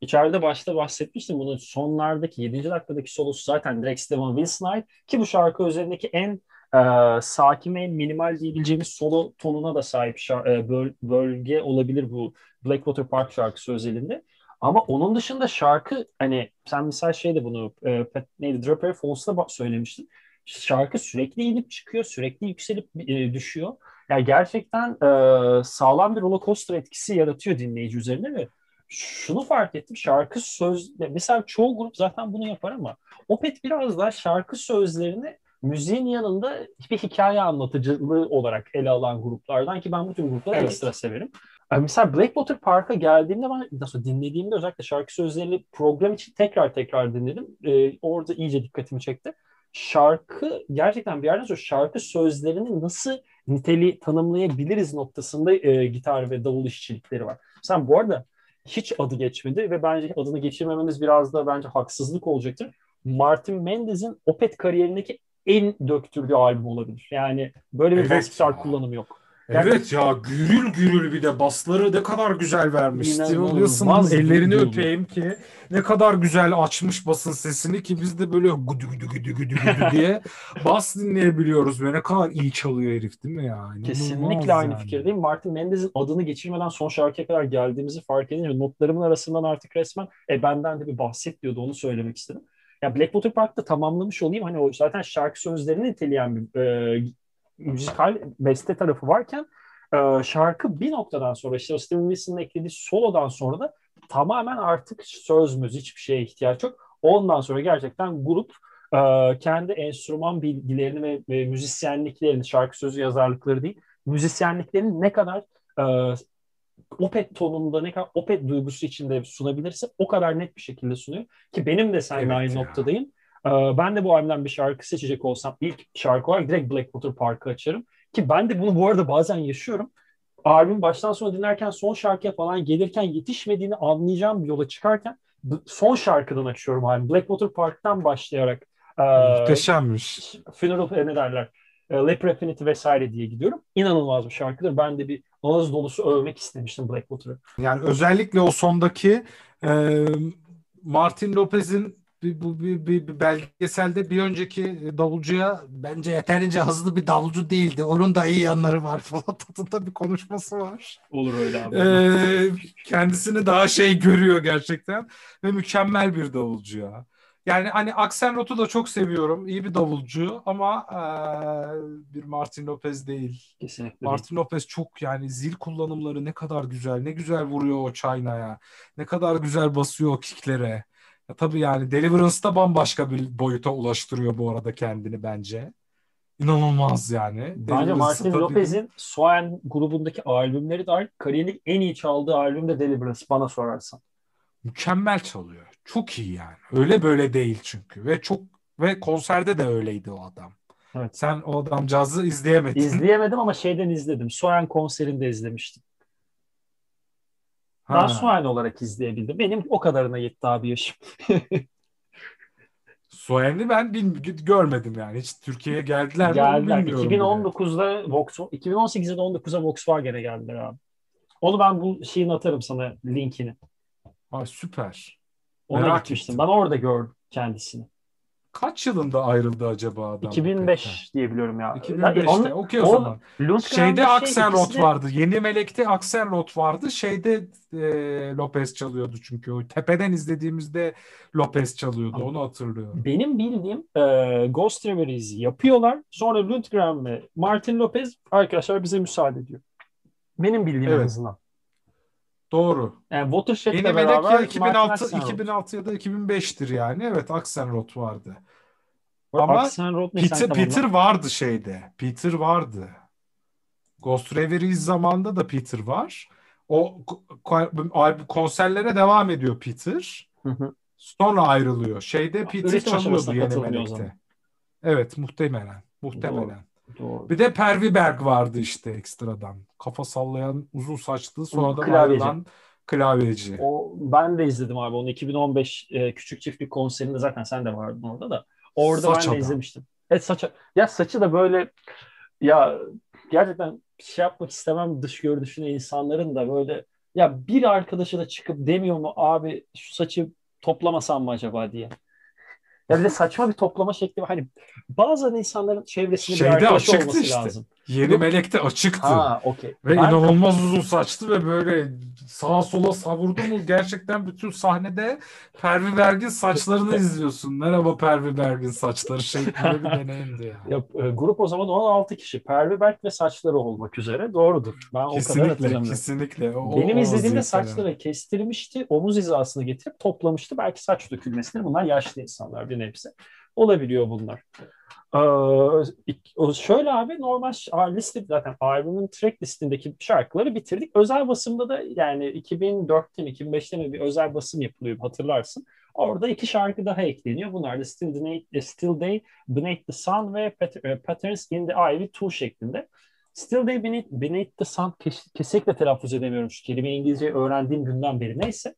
İçeride başta bahsetmiştim bunun sonlardaki 7. dakikadaki solosu zaten direkt Steven Wilson ait ki bu şarkı üzerindeki en e, sakin ve minimal diyebileceğimiz solo tonuna da sahip şar- e, böl- bölge olabilir bu Blackwater Park şarkısı özelinde. Ama onun dışında şarkı hani sen misal şeyde bunu e, neydi Draper Falls'ta söylemiştin. Şarkı sürekli inip çıkıyor, sürekli yükselip e, düşüyor. Yani gerçekten e, sağlam bir roller coaster etkisi yaratıyor dinleyici üzerine ve şunu fark ettim. Şarkı söz mesela çoğu grup zaten bunu yapar ama Opet biraz daha şarkı sözlerini müziğin yanında bir hikaye anlatıcılığı olarak ele alan gruplardan ki ben bu tür grupları evet. ekstra severim. Yani mesela Blackwater Park'a geldiğimde ben nasıl dinlediğimde özellikle şarkı sözlerini program için tekrar tekrar dinledim. Ee, orada iyice dikkatimi çekti. Şarkı gerçekten bir yerden sonra şarkı sözlerini nasıl niteli tanımlayabiliriz noktasında e, gitar ve davul işçilikleri var. Sen bu arada hiç adı geçmedi ve bence adını geçirmememiz biraz da bence haksızlık olacaktır. Martin Mendez'in Opet kariyerindeki en döktürdüğü albüm olabilir. Yani böyle bir evet bas gitar kullanımı yok. Evet ya gürül gürül bir de basları ne kadar güzel vermiş. Wilson'ın ellerini öpeyim ki ne kadar güzel açmış basın sesini ki biz de böyle güdü güdü güdü güdü güdü diye bas dinleyebiliyoruz ve ne kadar iyi çalıyor herif değil mi ya? İnanılmaz Kesinlikle aynı yani. fikirdeyim. Martin Mendez'in adını geçirmeden son şarkıya kadar geldiğimizi fark edince notlarımın arasından artık resmen e, benden de bir bahset diyordu onu söylemek istedim. Ya Blackwater Park'ta tamamlamış olayım. Hani o zaten şarkı sözlerini niteleyen bir e, müzikal beste tarafı varken e, şarkı bir noktadan sonra işte Steven Wilson'ın eklediği solodan sonra da tamamen artık söz müzik hiçbir şeye ihtiyaç yok. Ondan sonra gerçekten grup e, kendi enstrüman bilgilerini ve, ve müzisyenliklerini, şarkı sözü yazarlıkları değil, müzisyenliklerini ne kadar e, Opet tonunda ne kadar Opet duygusu içinde sunabilirse o kadar net bir şekilde sunuyor. Ki benim de seninle evet aynı ya. noktadayım. Ee, ben de bu albümden bir şarkı seçecek olsam ilk şarkı olarak direkt Blackwater Park'ı açarım. Ki ben de bunu bu arada bazen yaşıyorum. Albüm baştan sona dinlerken son şarkıya falan gelirken yetişmediğini anlayacağım bir yola çıkarken son şarkıdan açıyorum albüm. Blackwater Park'tan başlayarak e, Muhteşemmiş. Funeral ne derler? E, Leper Affinity vesaire diye gidiyorum. İnanılmaz bir şarkıdır. Ben de bir ağız dolusu övmek istemiştim Blackwater'ı. Yani özellikle o sondaki e, Martin Lopez'in bir, bu bir, bir, bir belgeselde bir önceki davulcuya bence yeterince hızlı bir davulcu değildi. Onun da iyi yanları var <laughs> falan tadında bir konuşması var. Olur öyle abi. Ee, kendisini daha şey görüyor gerçekten ve mükemmel bir davulcu ya. Yani hani Axelrod'u da çok seviyorum. İyi bir davulcu ama e, bir Martin Lopez değil. Kesinlikle. Martin. Lopez çok yani zil kullanımları ne kadar güzel. Ne güzel vuruyor o çaynaya. Ne kadar güzel basıyor o kicklere. Ya tabii yani Deliverance'da bambaşka bir boyuta ulaştırıyor bu arada kendini bence. İnanılmaz yani. Bence Martin Lopez'in Swan grubundaki albümleri de kariyerinin en iyi çaldığı albüm de Deliverance bana sorarsan. Mükemmel çalıyor. Çok iyi yani. Öyle böyle değil çünkü. Ve çok ve konserde de öyleydi o adam. Evet. Sen o adamcağızı izleyemedin. İzleyemedim ama şeyden izledim. Soyan konserinde izlemiştim. Ha. Ben Soyan olarak izleyebildim. Benim o kadarına yetti abi yaşım. <laughs> Soyan'ı ben bil, görmedim yani. Hiç Türkiye'ye geldiler mi geldiler. bilmiyorum. 2019'da bile. Vox, 2018'de 19'a Volkswagen'e geldiler abi. Onu ben bu şeyini atarım sana linkini. Ha, süper. Ona Merak gitmiştim. Ettim. Ben orada gördüm kendisini. Kaç yılında ayrıldı acaba adam? 2005 diye biliyorum ya. 2005'te. Okey o, o zaman. Şeyde şey, Axelrod ikisini... vardı. Yeni Melek'te Axelrod vardı. Şeyde e, Lopez çalıyordu çünkü. O tepeden izlediğimizde Lopez çalıyordu. Onu hatırlıyorum. Benim bildiğim e, Ghost Reveries yapıyorlar. Sonra Lundgren ve Martin Lopez arkadaşlar bize müsaade ediyor. Benim bildiğim evet. en azından. Doğru. Yani Watershed'le Yeni beraber ya 2006, 2006 ya da 2005'tir yani. Evet Axelrod vardı. Ama Axelrod Peter, Peter vardı şeyde. Peter vardı. Ghost Reveries zamanında da Peter var. O konserlere devam ediyor Peter. Hı hı. Sonra ayrılıyor. Şeyde Peter Üretim çalıyordu Yeni Melek'te. Evet muhtemelen. Muhtemelen. Doğru. Doğru. Bir de Pervi Berg vardı işte ekstradan. Kafa sallayan uzun saçlı sonradan klavyeci. ayrılan klavyeci. O, ben de izledim abi onu 2015 e, Küçük Çiftlik konserinde zaten sen de vardın orada da. Orada Saç ben de adam. izlemiştim. Evet saçı. Ya saçı da böyle ya gerçekten şey yapmak istemem dış görünüşüne insanların da böyle Ya bir arkadaşı da çıkıp demiyor mu abi şu saçı toplamasam mı acaba diye. Ya bir de saçma bir toplama şekli var. Hani bazen insanların çevresinde Şeyde bir arkadaşı açıktı olması işte. lazım. Yeni Yok. Melek'te açıktı. Ha, okey. Ve Ben- inanılmaz uzun saçtı ve böyle sağa sola savurdu mu gerçekten bütün sahnede Pervi Bergin saçlarını <laughs> izliyorsun. Merhaba Pervi Bergin saçları şeklinde bir <laughs> deneyimdi yani. Ya, e, grup o zaman 16 kişi. Pervi Berk ve saçları olmak üzere. Doğrudur. Ben o kadar Kesinlikle, kesinlikle. O, Benim o izlediğimde vaziyette yani. saçları kestirmişti. Omuz hizasını getirip toplamıştı. Belki saç dökülmesidir. Bunlar yaşlı insanlar bir nebze. Olabiliyor bunlar. Ee, şöyle abi normal liste zaten albümün track listindeki şarkıları bitirdik. Özel basımda da yani 2004'te mi 2005'te mi bir özel basım yapılıyor hatırlarsın. Orada iki şarkı daha ekleniyor. Bunlar da Still, Day, Still Day, Beneath the Sun ve e, Patterns in the Ivy 2 şeklinde. Still Day Beneath, Beneath the Sun kes- kesinlikle telaffuz edemiyorum şu kelimeyi İngilizce öğrendiğim günden beri. Neyse.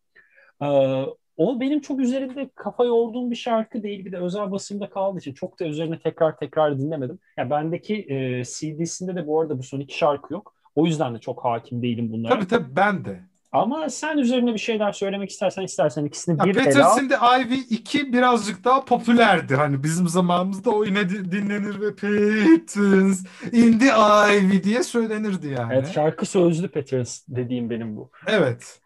Ee, o benim çok üzerinde kafa yorduğum bir şarkı değil. Bir de özel basımda kaldığı için çok da üzerine tekrar tekrar dinlemedim. Ya bendeki e, CD'sinde de bu arada bu son iki şarkı yok. O yüzden de çok hakim değilim bunlara. Tabii tabii ben de. Ama sen üzerine bir şeyler söylemek istersen istersen ikisini Ya bir ele al. Peterson in the Ivy 2 birazcık daha popülerdi. Hani bizim zamanımızda o yine di- dinlenir ve Peterson in the Ivy diye söylenirdi yani. Evet şarkı sözlü Peters dediğim benim bu. Evet.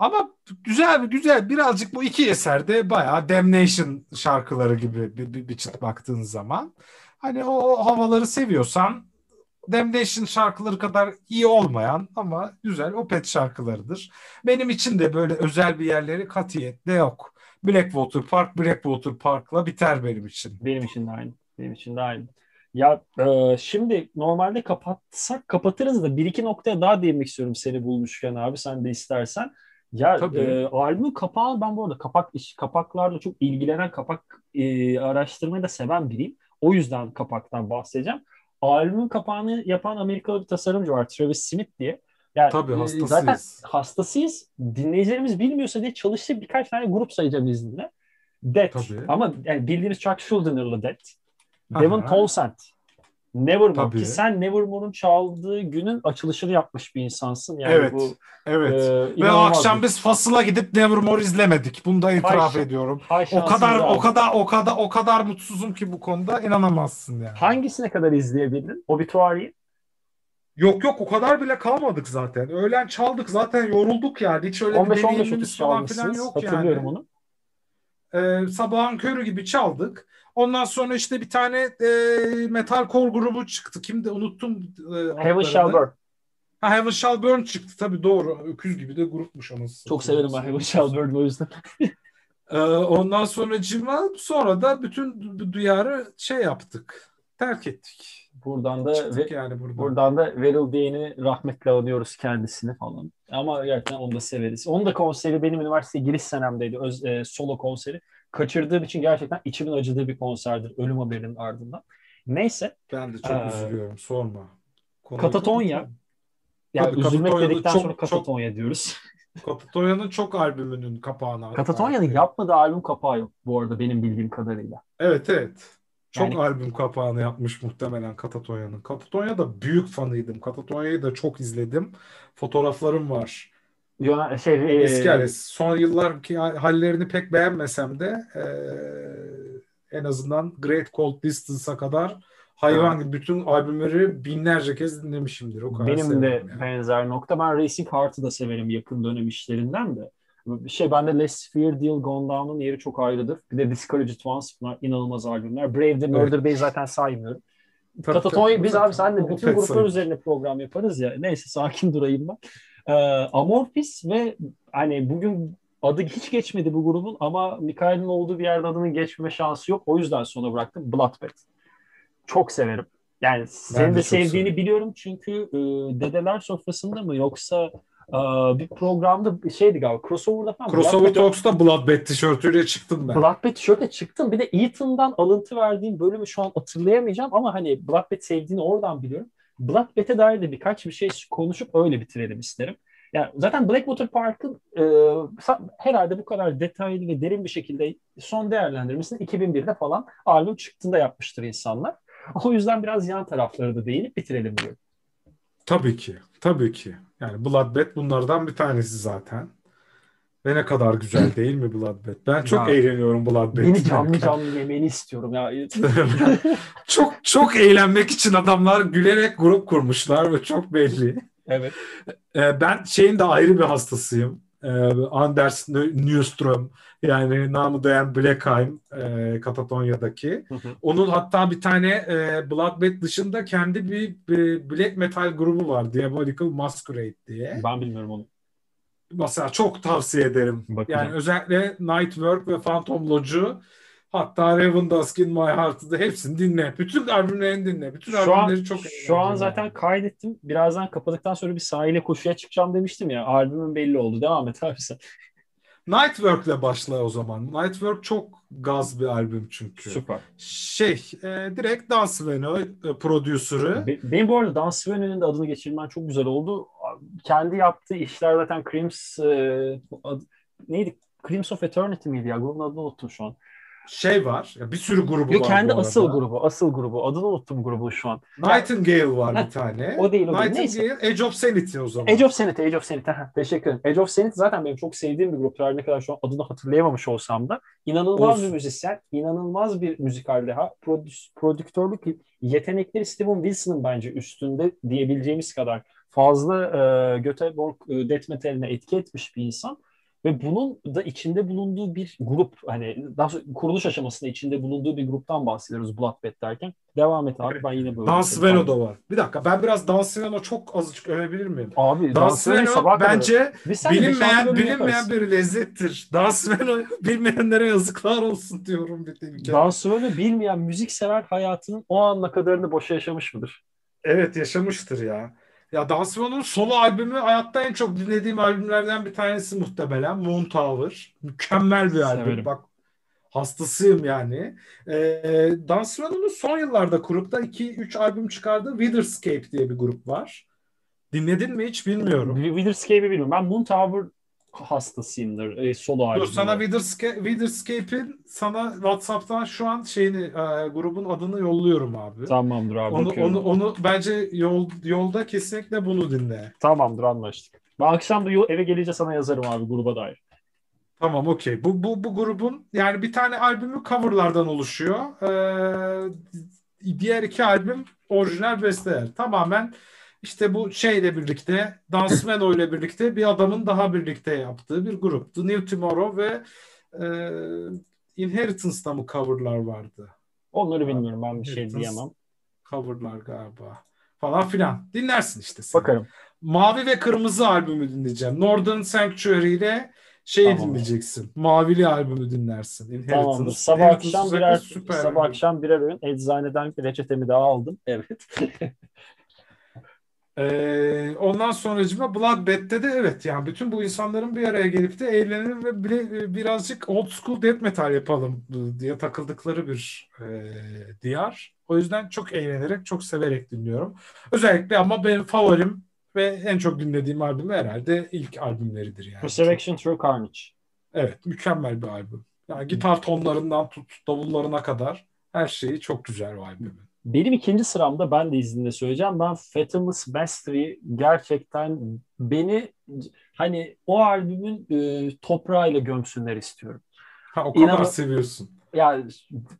Ama güzel güzel birazcık bu iki eserde bayağı Damnation şarkıları gibi bir, bir, bir çıt baktığın zaman. Hani o, o havaları seviyorsan Damnation şarkıları kadar iyi olmayan ama güzel Opeth şarkılarıdır. Benim için de böyle özel bir yerleri katiyetle yok. Blackwater Park, Blackwater Park'la biter benim için. Benim için de aynı. Benim için de aynı. Ya e, şimdi normalde kapatsak kapatırız da bir iki noktaya daha değinmek istiyorum seni bulmuşken abi sen de istersen. Ya Tabii. e, albümün kapağı ben bu arada kapak iş kapaklarla çok ilgilenen kapak e, araştırmayı da seven biriyim. O yüzden kapaktan bahsedeceğim. Albümün kapağını yapan Amerikalı bir tasarımcı var Travis Smith diye. Yani, Tabii hastasıyız. zaten hastasıyız. Dinleyicilerimiz bilmiyorsa diye çalıştığı birkaç tane grup sayacağım izninle. Dead. Tabii. Ama yani bildiğimiz Chuck Schuldiner Dead. Devon Townsend. Nevermore Tabii. ki sen Nevermore'un çaldığı günün açılışını yapmış bir insansın. Yani Evet, bu Evet. e, Ve o akşam bir- biz Fasıl'a gidip Nevermore izlemedik. Bunu da itiraf Hay- ediyorum. Hay O kadar abi. o kadar o kadar o kadar mutsuzum ki bu konuda inanamazsın yani. Hangisine kadar izleyebildin? Obituary'i. Yok yok o kadar bile kalmadık zaten. Öğlen çaldık zaten yorulduk yani. Hiç öyle bir 15-15 deneyimimiz falan filan yok Hatırlıyorum yani. onu. Ee, sabahın körü gibi çaldık. Ondan sonra işte bir tane e, metal core grubu çıktı. Kimdi unuttum. E, Heaven. Shall Burn. Ha, Heaven Shall Burn çıktı. Tabii doğru. Öküz gibi de grupmuş anasını. Çok severim ben Heaven Shall Burn'u o yüzden. <laughs> Ee, ondan sonra cima sonra da bütün duyarı şey yaptık. Terk ettik. Buradan da Çıktık ve, yani buradan. buradan da Veril Dane'i rahmetle anıyoruz kendisini falan. Ama gerçekten onu da severiz. Onun da konseri benim üniversite giriş senemdeydi. Öz, e, solo konseri. Kaçırdığım için gerçekten içimin acıdığı bir konserdir. Ölüm haberinin ardından. Neyse. Ben de çok Ee, üzülüyorum. Sorma. Konuyu Katatonya. Yani Tabii, üzülmek dedikten çok- sonra çok- Katatonya diyoruz. <laughs> Katatonya'nın çok albümünün kapağına. Katatonya'nın yapmadığı albüm kapağı yok bu arada benim bildiğim kadarıyla. Evet evet. Çok Yani- albüm kapağını yapmış muhtemelen Katatonya'nın. Katatonya'da büyük fanıydım. Katatonya'yı da çok izledim. Fotoğraflarım var. Yona, şey, e, Eski hali. Son yıllarki hallerini pek beğenmesem de eee, en azından Great Cold Distance'a kadar hayvan gibi bütün albümleri binlerce kez dinlemişimdir. O kadar benim de yani. benzer nokta. Ben Racing Heart'ı da severim yakın dönem işlerinden de. Şey bende Less Fear Deal Gone Down'un yeri çok ayrıdır. Bir de Discouraged Ones bunlar inanılmaz albümler. Brave'de Murder Bay zaten saymıyorum. Katatonya biz abi senle bütün gruplar üzerine program yaparız ya. Neyse sakin durayım ben. Ee, Amorphis ve hani bugün adı hiç geçmedi bu grubun ama Mikael'in olduğu bir yerde adının geçmeme şansı yok. O yüzden sona bıraktım. Bloodbath. Çok severim. Yani senin de sevdiğini severim. biliyorum çünkü e, Dedeler Sofrası'nda mı yoksa e, bir programda şeydi galiba crossover'da falan. Crossover Bloodbath- Talks'ta Bloodbath tişörtüyle çıktım ben. Bloodbath tişörtle çıktım. Bir de Ethan'dan alıntı verdiğim bölümü şu an hatırlayamayacağım ama hani Bloodbath sevdiğini oradan biliyorum. Bloodbath'e dair de birkaç bir şey konuşup öyle bitirelim isterim. Yani zaten Blackwater Park'ın e, herhalde bu kadar detaylı ve derin bir şekilde son değerlendirmesini 2001'de falan albüm çıktığında yapmıştır insanlar. O yüzden biraz yan tarafları da değinip bitirelim diyorum. Tabii ki. Tabii ki. Yani Bloodbath bunlardan bir tanesi zaten. Ve ne kadar güzel değil mi Bloodbath? Ben çok Ya, eğleniyorum Bloodbath'i. Beni canlı canlı yemeni istiyorum ya. <laughs> çok çok eğlenmek için adamlar gülerek grup kurmuşlar ve çok belli. evet. Ee, ben şeyin de ayrı bir hastasıyım. Ee, Anders Newström yani namı dayan Blackheim e, Katatonya'daki. Hı hı. Onun hatta bir tane e, Bloodbath dışında kendi bir, bir black metal grubu var. Diabolical Masquerade diye. Ben bilmiyorum onu. Mesela çok tavsiye ederim. Bakacağım. Yani özellikle Nightwork ve Phantom Lodge'u hatta Raven Dusk in My Heart'ı da hepsini dinle. Bütün albümlerini dinle. Bütün Şu an, albümleri çok şu an zaten kaydettim. Birazdan kapadıktan sonra bir sahile koşuya çıkacağım demiştim ya. Albümün belli oldu. Devam et abi sen. Nightwork'le başla o zaman. Nightwork çok gaz bir albüm çünkü. Süper. Şey, e, direkt Dan Sveno e, prodüsörü. Be- Benim bu arada Dan Sveno'nun da adını geçirmen çok güzel oldu. Kendi yaptığı işler zaten Crims e, ad- neydi? Crims of Eternity miydi ya? Grubun adını unuttum şu an. Şey var. ya bir sürü grubu Yok var kendi asıl arada. grubu. Asıl grubu. Adını unuttum grubu şu an. Nightingale var bir tane. o değil, o değil. Nightingale, Age of Sanity o zaman. Age of Sanity, Age of Sanity. Heh, Teşekkür ederim. Age of Sanity zaten benim çok sevdiğim bir grup. Her ne kadar şu an adını hatırlayamamış olsam da. inanılmaz Olsun. bir müzisyen, inanılmaz bir müzikal. Prodü- prodüktörlük yetenekleri Steven Wilson'ın bence üstünde diyebileceğimiz kadar fazla e, Göteborg e, death metaline etki etmiş bir insan. Ve bunun da içinde bulunduğu bir grup, hani daha sonra kuruluş aşamasında içinde bulunduğu bir gruptan bahsediyoruz Bloodbath derken. Devam et abi ben yine böyle. Dan Sveno da var. Bir dakika ben biraz Dan Sveno çok azıcık övebilir miyim? Abi Dan Dan Sveno bence bilinmeyen bilinmeyen bir lezzettir. Dan Sveno <laughs> bilmeyenlere yazıklar olsun diyorum bir. Dan Sveno bilmeyen müzik sever hayatının o anla kadarını boşa yaşamış mıdır? Evet yaşamıştır ya. Ya Dan Sveno'nun solo albümü hayatta en çok dinlediğim albümlerden bir tanesi muhtemelen Moon Tower. Mükemmel bir albüm. Severim. Bak hastasıyım yani. Ee, Dan Sveno'nun son yıllarda grupta 2-3 albüm çıkardığı Witherscape diye bir grup var. Dinledin mi hiç bilmiyorum. Witherscape'i bilmiyorum. Ben Moon Tower hastasıyımdır. E, solo Dur albümü. sana Witherscape, Witherscape'in sana WhatsApp'tan şu an şeyini e, grubun adını yolluyorum abi. Tamamdır abi Onu, bakıyorum. onu, onu bence yol, yolda kesinlikle bunu dinle. Tamamdır anlaştık. Ben akşam da eve gelince sana yazarım abi gruba dair. Tamam okey. Bu, bu, bu grubun yani bir tane albümü coverlardan oluşuyor. Ee, diğer iki albüm orijinal besteler. Tamamen işte bu şeyle birlikte Dans <laughs> Meno ile birlikte bir adamın daha birlikte yaptığı bir grup. The New Tomorrow ve e, Inheritance'da mı coverlar vardı? Onları bilmiyorum ben bir şey diyemem. Coverlar galiba. Falan filan. Dinlersin işte sen. Bakarım. Mavi ve Kırmızı albümü dinleyeceğim. Northern Sanctuary ile şeyi Tamam. dinleyeceksin. Mavili albümü dinlersin. Inheritance. Tamamdır. Sabah Inheritance akşam birer süper sabah albüm. akşam birer öğün eczaneden reçetemi daha aldım. Evet. <laughs> Ee, ondan sonracıma Bloodbath'te de evet yani bütün bu insanların bir araya gelip de eğlenelim ve bile, birazcık old school death metal yapalım diye takıldıkları bir e, diyar. O yüzden çok eğlenerek, çok severek dinliyorum. Özellikle ama benim favorim ve en çok dinlediğim albüm herhalde ilk albümleridir yani. Resurrection Through Carnage. Evet, mükemmel bir albüm. Yani gitar tonlarından tut davullarına kadar her şeyi çok güzel o albümün. Benim ikinci sıramda ben de izninle söyleyeceğim. Ben Fatalist Mastery gerçekten beni hani o albümün e, toprağıyla gömsünler istiyorum. Ha, o kadar İnan- seviyorsun. Ya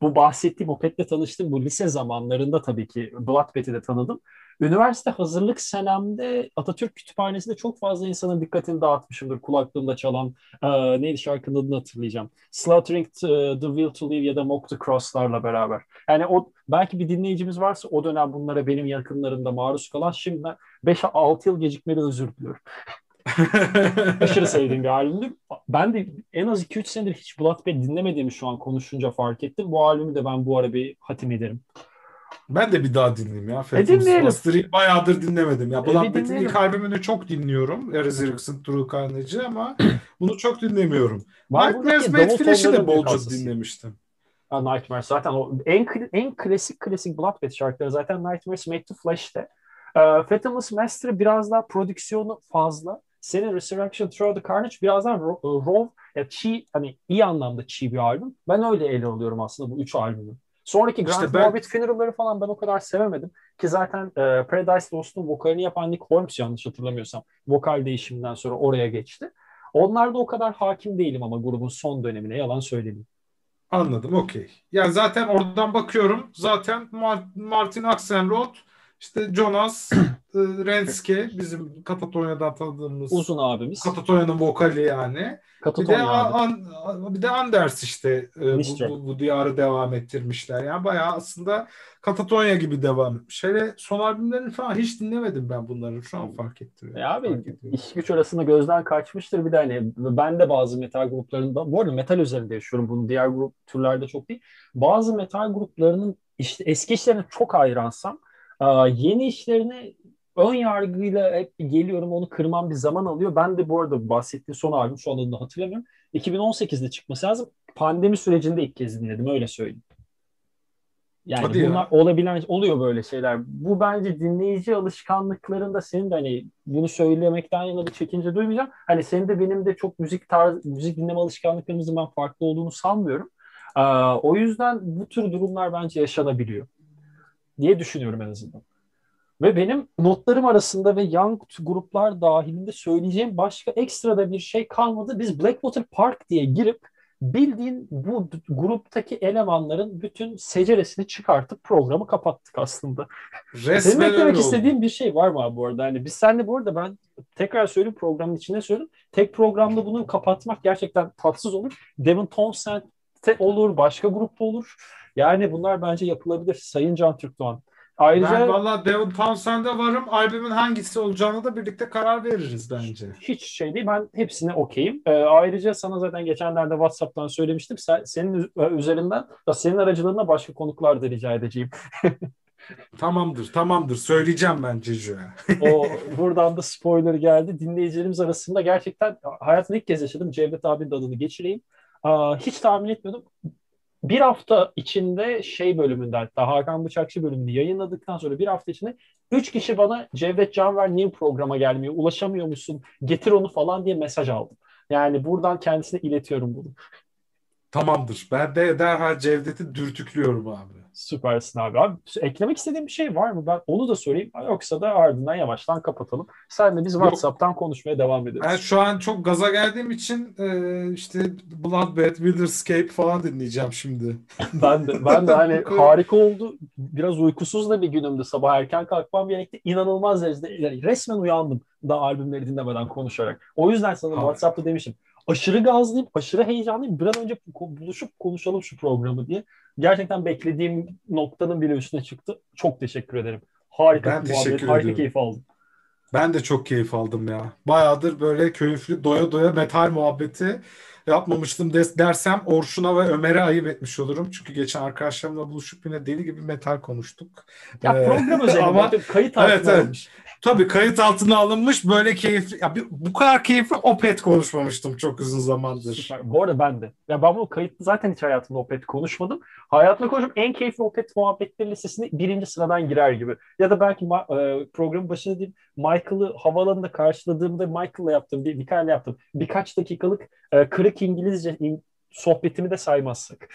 bu bahsettiğim Opet'le tanıştım. Bu lise zamanlarında tabii ki Bloodbath'i de tanıdım. Üniversite hazırlık senemde Atatürk Kütüphanesi'nde çok fazla insanın dikkatini dağıtmışımdır. Kulaklığımda çalan e, neydi şarkının adını hatırlayacağım. Slaughtering the, the Will to Live ya da Mock the Cross'larla beraber. Yani o belki bir dinleyicimiz varsa o dönem bunlara benim yakınlarımda maruz kalan şimdiden 5-6 yıl gecikmeli özür diliyorum. <laughs> Aşırı sevdiğim bir albümdü. Ben de en az 2-3 senedir hiç Bloodbath dinlemediğimi şu an konuşunca fark ettim. Bu albümü de ben bu ara bir hatim ederim. Ben de bir daha dinleyeyim ya. E, dinleyelim. Master'ı bayağıdır dinlemedim. Ya E, Bloodbath'in dinleyelim. ilk albümünü çok dinliyorum. Resurrection Through Carnage'ı ama <clears throat> bunu çok dinlemiyorum. Nightmares davul Flash'ı da bolca dinlemiştim. Ha, Nightmares zaten o en en klasik klasik Bloodbath şarkıları zaten Nightmares Made to Flash'te. Ee, Fatalist Master biraz daha prodüksiyonu fazla. Senin Resurrection Through the Carnage biraz daha ro- raw, ya çiğ, hani iyi anlamda çiğ bir albüm. Ben öyle ele alıyorum aslında bu üç albümü. Sonraki Grant İşte ben- Morbid Funeral'ları falan ben o kadar sevemedim. Ki zaten e, Paradise Lost'un vokalini yapan Nick Holmes yanlış hatırlamıyorsam vokal değişiminden sonra oraya geçti. Onlarda o kadar hakim değilim ama grubun son dönemine yalan söyleyeyim. Anladım, okey. Ya zaten oradan bakıyorum. Zaten Mar- Martin Axelrod, işte Jonas, <clears throat> e, Renske bizim Katatonya'dan tanıdığımız Uzun abimiz. Katatonya'nın vokali yani. Bir de Katatonya. An- An- bir de Anders işte e, bu, bu, bu diyarı devam ettirmişler. Yani bayağı aslında Katatonya gibi devam etmiş. Hele son albümlerini falan hiç dinlemedim ben bunları. Şu an fark ettim. E abi Fark iş güç arasında gözden kaçmıştır bir de hani ben de bazı metal gruplarında bu arada metal üzerinde yaşıyorum bunu diğer grup türlerde çok değil. Bazı metal gruplarının işte eski işlerine çok hayransam yeni işlerine ön yargıyla hep geliyorum onu kırmam bir zaman alıyor. Ben de bu arada bahsettiğim son albüm şu an adını hatırlamıyorum. 2018'de çıkması lazım. Pandemi sürecinde ilk kez dinledim öyle söyleyeyim. Yani Hadi ya. bunlar olabilen oluyor böyle şeyler. Bu bence dinleyici alışkanlıklarında senin de hani bunu söylemekten yana bir çekince duymayacağım. Hani senin de benim de çok müzik tarz müzik dinleme alışkanlıklarımızın ben farklı olduğunu sanmıyorum. Ee, o yüzden bu tür durumlar bence yaşanabiliyor diye düşünüyorum en azından. Ve benim notlarım arasında ve young gruplar dahilinde söyleyeceğim başka ekstra da bir şey kalmadı. Biz Blackwater Park diye girip bildiğin bu gruptaki elemanların bütün seceresini çıkartıp programı kapattık aslında. Senin Resmen eklemek öyle oldu. istediğin bir şey var mı abi bu arada? Hani biz seninle bu arada ben tekrar söyleyeyim programın içinde söyleyeyim. Tek programda bunu kapatmak gerçekten tatsız olur. Devin Townsend'te olur, başka grupta olur. Yani bunlar bence yapılabilir Sayın Can Türkdoğan. Ayrıca Ben valla Devon Townsend'e varım. Albümün hangisi olacağını da birlikte karar veririz bence. hiç şey değil. Ben hepsine okeyim. Ee, ayrıca sana zaten geçenlerde WhatsApp'tan söylemiştim. Sen, senin üz- üzerinden, da senin aracılığında başka konuklar da rica edeceğim. <laughs> Tamamdır, tamamdır. Söyleyeceğim ben Ceju'ya. O buradan da spoiler geldi. Dinleyicilerimiz arasında gerçekten hayatımda ilk kez yaşadım. Cevdet abinin adını geçireyim. Aa, hiç tahmin etmiyordum. Bir hafta içinde şey bölümünde hatta Hakan Bıçakçı bölümünü yayınladıktan sonra bir hafta içinde üç kişi bana Cevdet Canver niye programa gelmiyor, ulaşamıyor musun, getir onu falan diye mesaj aldım. Yani buradan kendisine iletiyorum bunu. Tamamdır. Ben de derhal Cevdet'i dürtüklüyorum abi. Süpersin abi. Abi eklemek istediğin bir şey var mı? Ben onu da sorayım. Yoksa da ardından yavaştan kapatalım. Sen de biz WhatsApp'tan konuşmaya devam ederiz. Ben şu an çok gaza geldiğim için e, işte Bloodbath, Wilderscape falan dinleyeceğim şimdi. <laughs> Ben de ben de hani harika oldu. Biraz uykusuz da bir günümdü. Sabah erken kalkmam gerekti. İnanılmaz derecede yani resmen uyandım da albümleri dinlemeden konuşarak. O yüzden sana Harika. WhatsApp'ta demişim. Aşırı gazlıyım, aşırı heyecanlıyım. Bir an önce buluşup konuşalım şu programı diye. Gerçekten beklediğim noktanın bile üstüne çıktı. Çok teşekkür ederim. Harika Ben bir muhabbet, teşekkür harika keyif aldım. Ben de çok keyif aldım ya. Bayağıdır böyle keyifli doya doya metal muhabbeti yapmamıştım dersem Orşun'a ve Ömer'e ayıp etmiş olurum. Çünkü geçen arkadaşlarımla buluşup yine deli gibi metal konuştuk. Ya Ee, program özelinde <laughs> ama- kayıt Evet, evet. Tabii kayıt altına alınmış böyle keyifli. Ya bir- bu kadar keyifli Opet konuşmamıştım çok uzun zamandır. Süper. Bu arada ben de. Ya ben bu kayıtlı zaten hiç hayatımda Opet konuşmadım. Hayatımda konuşup en keyifli Opet muhabbetleri listesine birinci sıradan girer gibi. Ya da belki ma- e, programın başında değil Michael'ı havaalanında karşıladığımda Michael'la yaptığım, bir, Mikael'le yaptım. Birkaç dakikalık e, kırık İngilizce in- sohbetimi de saymazsak.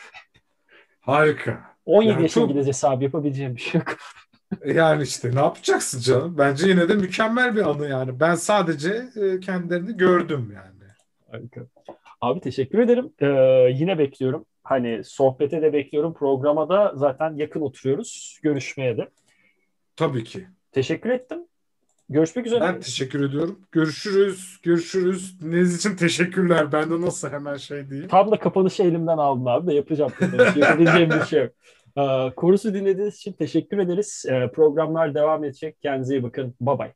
Harika. 17 Yani yaş çok- İngilizce hesabı yapabileceğim bir şey yok. Yani işte ne yapacaksın canım? Bence yine de mükemmel bir anı yani. Ben sadece e, kendilerini gördüm yani. Harika. Abi teşekkür ederim. Ee, yine bekliyorum. Hani sohbete de bekliyorum. Programa da zaten yakın oturuyoruz. Görüşmeye de. Tabii ki. Teşekkür ettim. Görüşmek üzere. Ben teşekkür ediyorum. Görüşürüz. Görüşürüz. Dinlediğiniz için teşekkürler. Ben de nasıl hemen şey diyeyim. Tam da kapanışı elimden aldın abi de yapacağım. <laughs> Yapabileceğim bir şey yok. Ee, Korusu dinlediğiniz için teşekkür ederiz. Ee, programlar devam edecek. Kendinize iyi bakın. Bye bye.